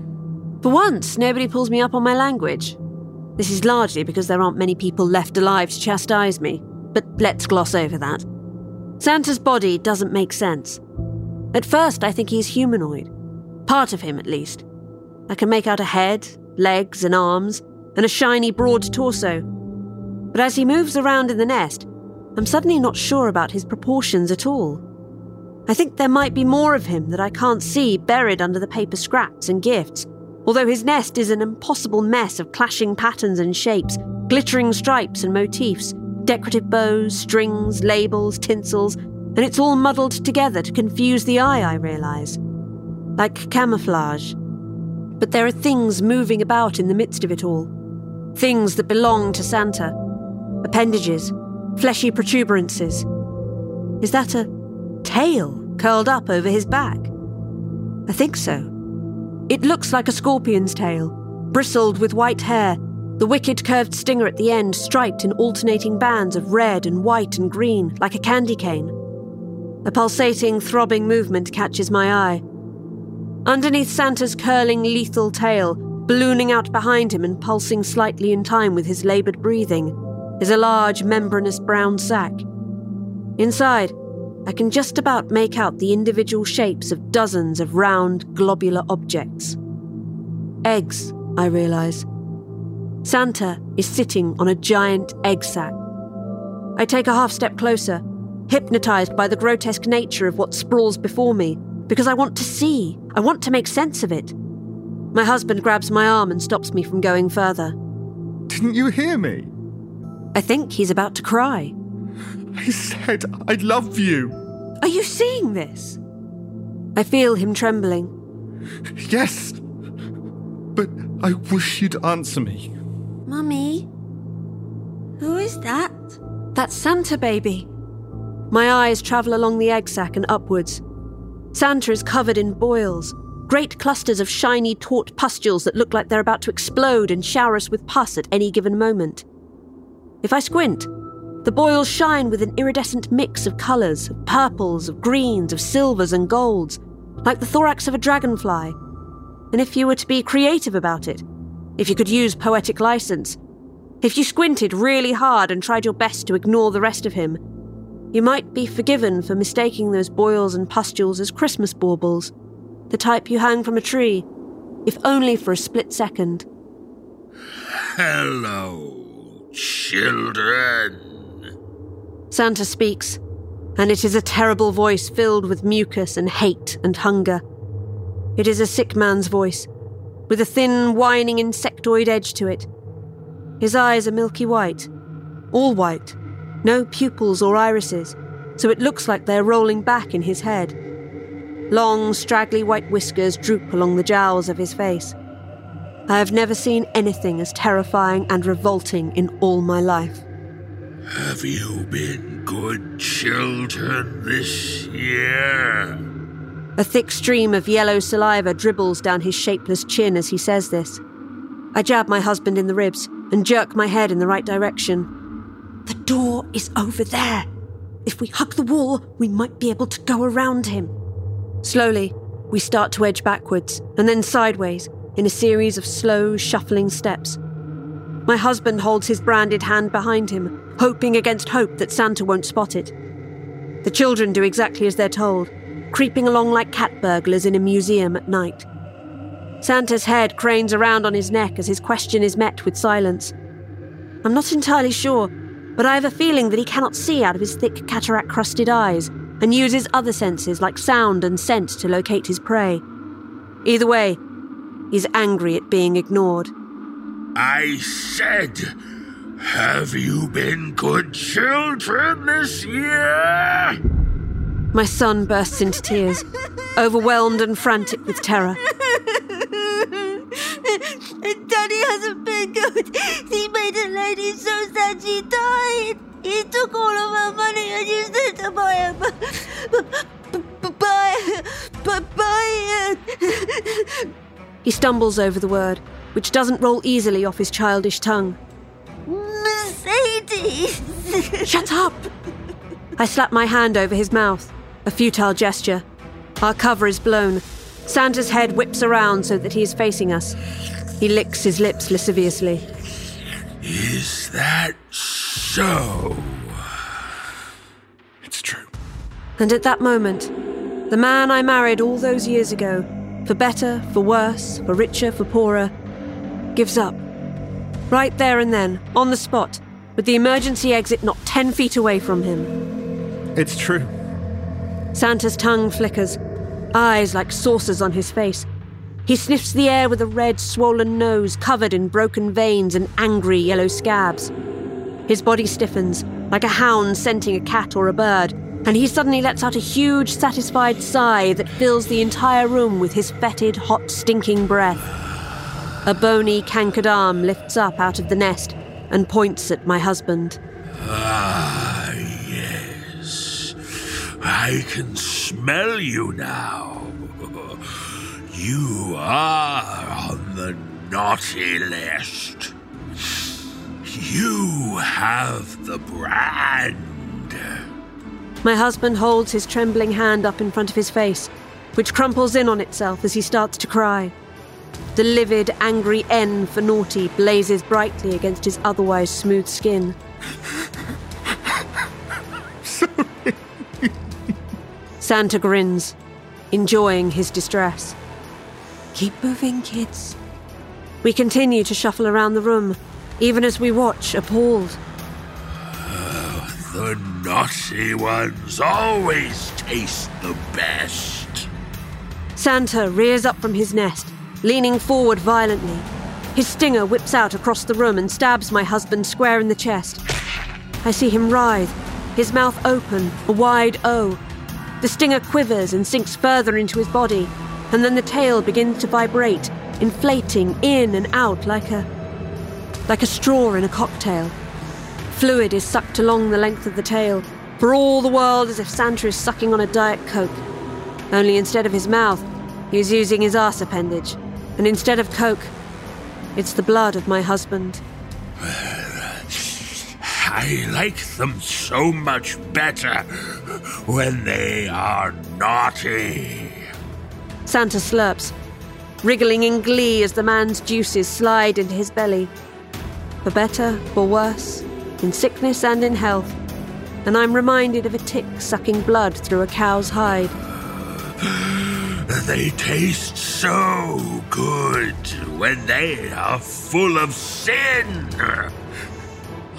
For once, nobody pulls me up on my language. This is largely because there aren't many people left alive to chastise me, but let's gloss over that. Santa's body doesn't make sense. At first, I think he's humanoid. Part of him, at least. I can make out a head, legs, and arms, and a shiny, broad torso. But as he moves around in the nest, I'm suddenly not sure about his proportions at all. I think there might be more of him that I can't see buried under the paper scraps and gifts, although his nest is an impossible mess of clashing patterns and shapes, glittering stripes and motifs, decorative bows, strings, labels, tinsels, and it's all muddled together to confuse the eye, I realise. Like camouflage. But there are things moving about in the midst of it all. Things that belong to Santa. Appendages, fleshy protuberances. Is that a tail curled up over his back? I think so. It looks like a scorpion's tail, bristled with white hair, the wicked curved stinger at the end striped in alternating bands of red and white and green, like a candy cane. A pulsating, throbbing movement catches my eye. Underneath Santa's curling, lethal tail, ballooning out behind him and pulsing slightly in time with his laboured breathing, is a large, membranous brown sack. Inside, I can just about make out the individual shapes of dozens of round, globular objects. Eggs, I realise. Santa is sitting on a giant egg sack. I take a half step closer, hypnotised by the grotesque nature of what sprawls before me, because I want to see, I want to make sense of it. My husband grabs my arm and stops me from going further. Didn't you hear me? I think he's about to cry. I said I love you. Are you seeing this? I feel him trembling. Yes. But I wish you'd answer me. Mummy? Who is that? That's Santa, baby. My eyes travel along the egg sac and upwards. Santa is covered in boils, great clusters of shiny, taut pustules that look like they're about to explode and shower us with pus at any given moment. If I squint, the boils shine with an iridescent mix of colours, of purples, of greens, of silvers and golds, like the thorax of a dragonfly. And if you were to be creative about it, if you could use poetic license, if you squinted really hard and tried your best to ignore the rest of him, you might be forgiven for mistaking those boils and pustules as Christmas baubles, the type you hang from a tree, if only for a split second. Hello, children. Santa speaks, and it is a terrible voice filled with mucus and hate and hunger. It is a sick man's voice, with a thin, whining insectoid edge to it. His eyes are milky white, all white, no pupils or irises, so it looks like they're rolling back in his head. Long, straggly white whiskers droop along the jowls of his face. I have never seen anything as terrifying and revolting in all my life. Have you been good children this year? A thick stream of yellow saliva dribbles down his shapeless chin as he says this. I jab my husband in the ribs and jerk my head in the right direction. The door is over there. If we hug the wall, we might be able to go around him. Slowly, we start to edge backwards and then sideways in a series of slow, shuffling steps. My husband holds his branded hand behind him, hoping against hope that Santa won't spot it. The children do exactly as they're told, creeping along like cat burglars in a museum at night. Santa's head cranes around on his neck as his question is met with silence. I'm not entirely sure, but I have a feeling that he cannot see out of his thick cataract crusted eyes and uses other senses like sound and scent to locate his prey. Either way, he's angry at being ignored. I said, have you been good children this year? My son bursts into tears, overwhelmed and frantic with terror. Daddy hasn't been good. He made a lady so sad she died. He took all of her money and used it to buy a buy buy it. He stumbles over the word, which doesn't roll easily off his childish tongue. Mercedes. Shut up! I slap my hand over his mouth, a futile gesture. Our cover is blown. Santa's head whips around so that he is facing us. He licks his lips lasciviously. Is that so? It's true. And at that moment, the man I married all those years ago, for better, for worse, for richer, for poorer, gives up. Right there and then, on the spot, with the emergency exit not ten feet away from him. It's true. Santa's tongue flickers, eyes like saucers on his face. He sniffs the air with a red, swollen nose covered in broken veins and angry yellow scabs. His body stiffens, like a hound scenting a cat or a bird, and he suddenly lets out a huge, satisfied sigh that fills the entire room with his fetid, hot, stinking breath. A bony, cankered arm lifts up out of the nest and points at my husband. Ah. I can smell you now. You are on the naughty list. You have the brand. My husband holds his trembling hand up in front of his face, which crumples in on itself as he starts to cry. The livid, angry N for naughty blazes brightly against his otherwise smooth skin. Santa grins, enjoying his distress. Keep moving, kids. We continue to shuffle around the room, even as we watch, appalled. The naughty ones always taste the best. Santa rears up from his nest, leaning forward violently. His stinger whips out across the room and stabs my husband square in the chest. I see him writhe, his mouth open, a wide O. The stinger quivers and sinks further into his body, and then the tail begins to vibrate, inflating in and out like a. like a straw in a cocktail. Fluid is sucked along the length of the tail, for all the world as if Santa is sucking on a Diet Coke. Only instead of his mouth, he's using his arse appendage, and instead of Coke, it's the blood of my husband. I like them so much better when they are naughty. Santa slurps, wriggling in glee as the man's juices slide into his belly. For better, for worse, in sickness and in health, and I'm reminded of a tick sucking blood through a cow's hide. They taste so good when they are full of sin.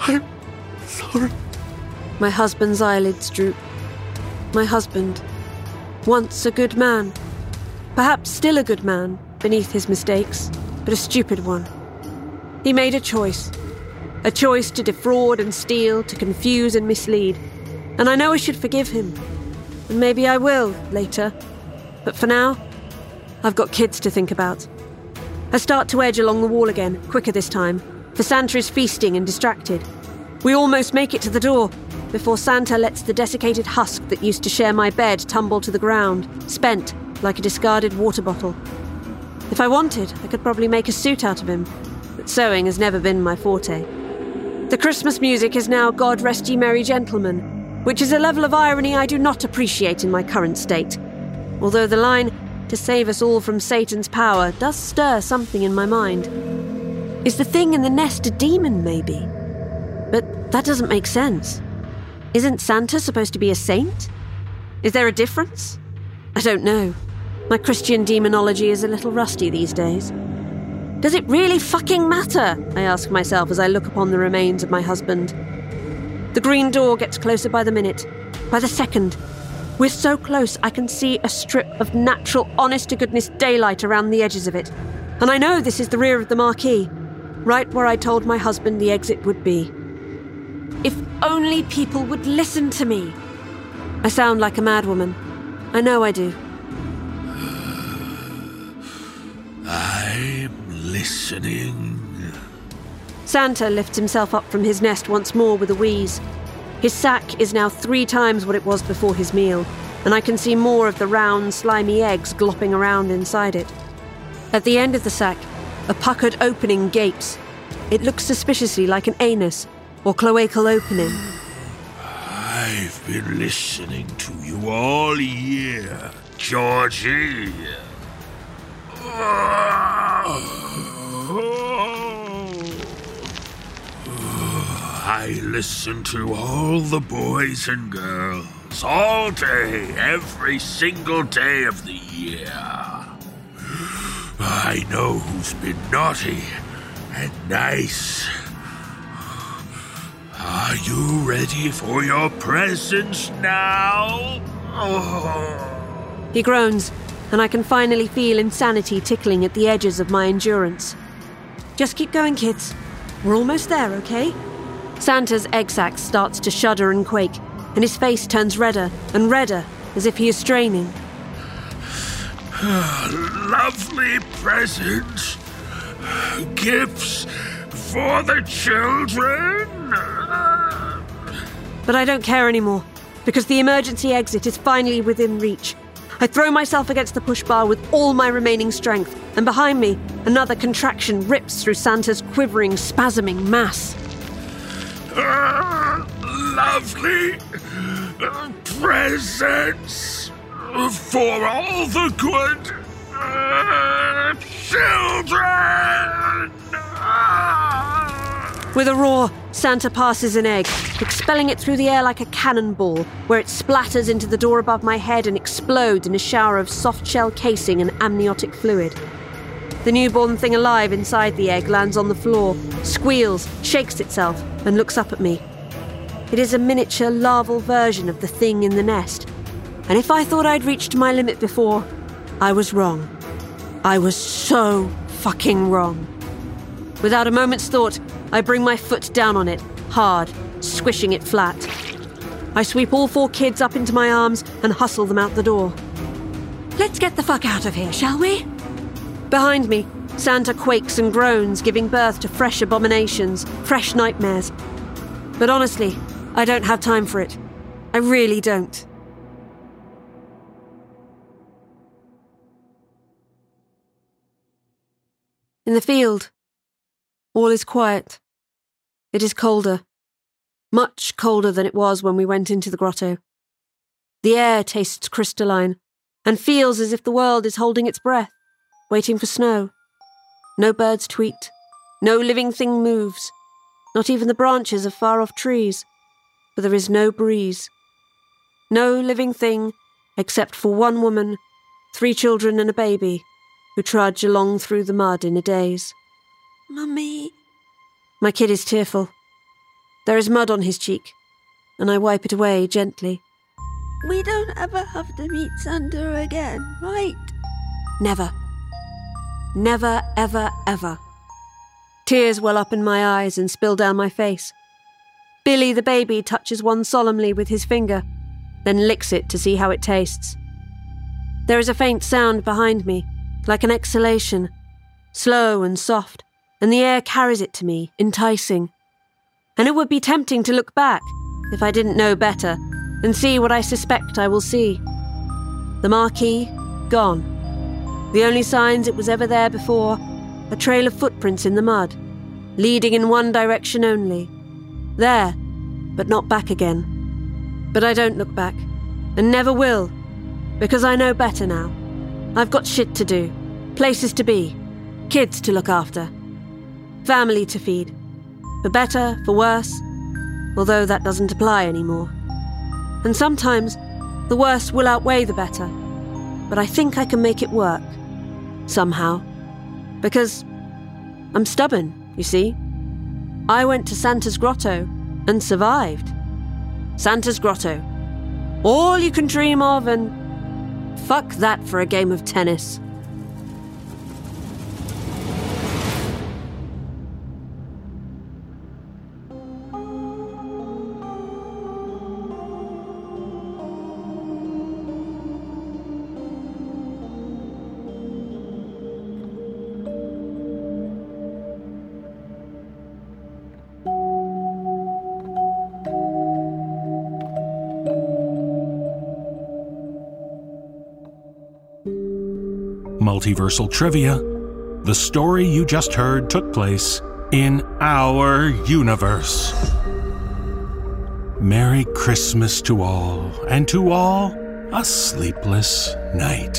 I'm sorry. My husband's eyelids droop. My husband, once a good man, perhaps still a good man beneath his mistakes, but a stupid one. He made a choice. A choice to defraud and steal, to confuse and mislead. And I know I should forgive him. And maybe I will later. But for now, I've got kids to think about. I start to edge along the wall again, quicker this time, for Santa is feasting and distracted. We almost make it to the door before Santa lets the desiccated husk that used to share my bed tumble to the ground, spent like a discarded water bottle. If I wanted, I could probably make a suit out of him, but sewing has never been my forte. The Christmas music is now God Rest Ye Merry Gentlemen, which is a level of irony I do not appreciate in my current state. Although the line, to save us all from Satan's power, does stir something in my mind. Is the thing in the nest a demon, maybe? But that doesn't make sense. Isn't Santa supposed to be a saint? Is there a difference? I don't know. My Christian demonology is a little rusty these days. Does it really fucking matter? I ask myself as I look upon the remains of my husband. The green door gets closer by the minute, by the second. We're so close I can see a strip of natural, honest to goodness daylight around the edges of it. And I know this is the rear of the marquee, right where I told my husband the exit would be. If only people would listen to me. I sound like a madwoman. I know I do. I'm listening. Santa lifts himself up from his nest once more with a wheeze. His sack is now three times what it was before his meal, and I can see more of the round, slimy eggs glopping around inside it. At the end of the sack, a puckered opening gapes. It looks suspiciously like an anus or cloacal opening. I've been listening to you all year, Georgie. I listen to all the boys and girls all day, every single day of the year. I know who's been naughty and nice. Are you ready for your presents now? Oh. He groans, and I can finally feel insanity tickling at the edges of my endurance. Just keep going, kids. We're almost there, okay? Santa's egg sac starts to shudder and quake, and his face turns redder and redder as if he is straining. Lovely presents. Gifts for the children. But I don't care anymore, because the emergency exit is finally within reach. I throw myself against the push bar with all my remaining strength, and behind me, another contraction rips through Santa's quivering, spasming mass. Ah, lovely presents for all the good uh, children. With a roar, Santa passes an egg, expelling it through the air like a cannonball, where it splatters into the door above my head and explodes in a shower of soft shell casing and amniotic fluid. The newborn thing alive inside the egg lands on the floor, squeals, shakes itself, and looks up at me. It is a miniature larval version of the thing in the nest. And if I thought I'd reached my limit before, I was wrong. I was so fucking wrong. Without a moment's thought, I bring my foot down on it, hard, squishing it flat. I sweep all four kids up into my arms and hustle them out the door. Let's get the fuck out of here, shall we? Behind me, Santa quakes and groans, giving birth to fresh abominations, fresh nightmares. But honestly, I don't have time for it. I really don't. In the field, all is quiet. It is colder. Much colder than it was when we went into the grotto. The air tastes crystalline and feels as if the world is holding its breath, waiting for snow. No birds tweet. No living thing moves. Not even the branches of far off trees. For there is no breeze. No living thing except for one woman, three children, and a baby who trudge along through the mud in a daze. Mummy. My kid is tearful. There is mud on his cheek, and I wipe it away gently. We don't ever have to meet Santa again, right? Never. Never, ever, ever. Tears well up in my eyes and spill down my face. Billy the baby touches one solemnly with his finger, then licks it to see how it tastes. There is a faint sound behind me, like an exhalation, slow and soft, and the air carries it to me, enticing. And it would be tempting to look back, if I didn't know better, and see what I suspect I will see. The marquee, gone. The only signs it was ever there before, a trail of footprints in the mud, leading in one direction only. There, but not back again. But I don't look back, and never will, because I know better now. I've got shit to do, places to be, kids to look after. Family to feed. For better, for worse, although that doesn't apply anymore. And sometimes the worse will outweigh the better. But I think I can make it work. Somehow. Because I'm stubborn, you see. I went to Santa's Grotto and survived. Santa's Grotto. All you can dream of, and fuck that for a game of tennis. Multiversal trivia. The story you just heard took place in our universe. Merry Christmas to all, and to all, a sleepless night.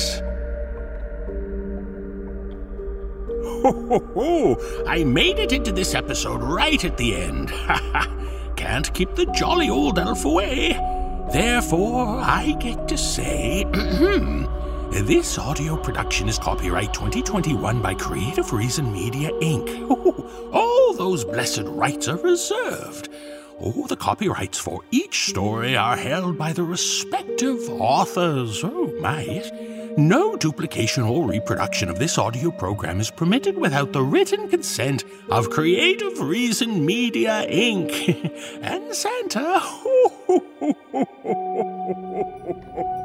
Ho, ho, ho! I made it into this episode right at the end. Can't keep the jolly old elf away. Therefore, I get to say, hmm, this audio production is copyright 2021 by Creative Reason Media Inc. All those blessed rights are reserved. Oh, the copyrights for each story are held by the respective authors. Oh, my. No duplication or reproduction of this audio program is permitted without the written consent of Creative Reason Media Inc. and Santa.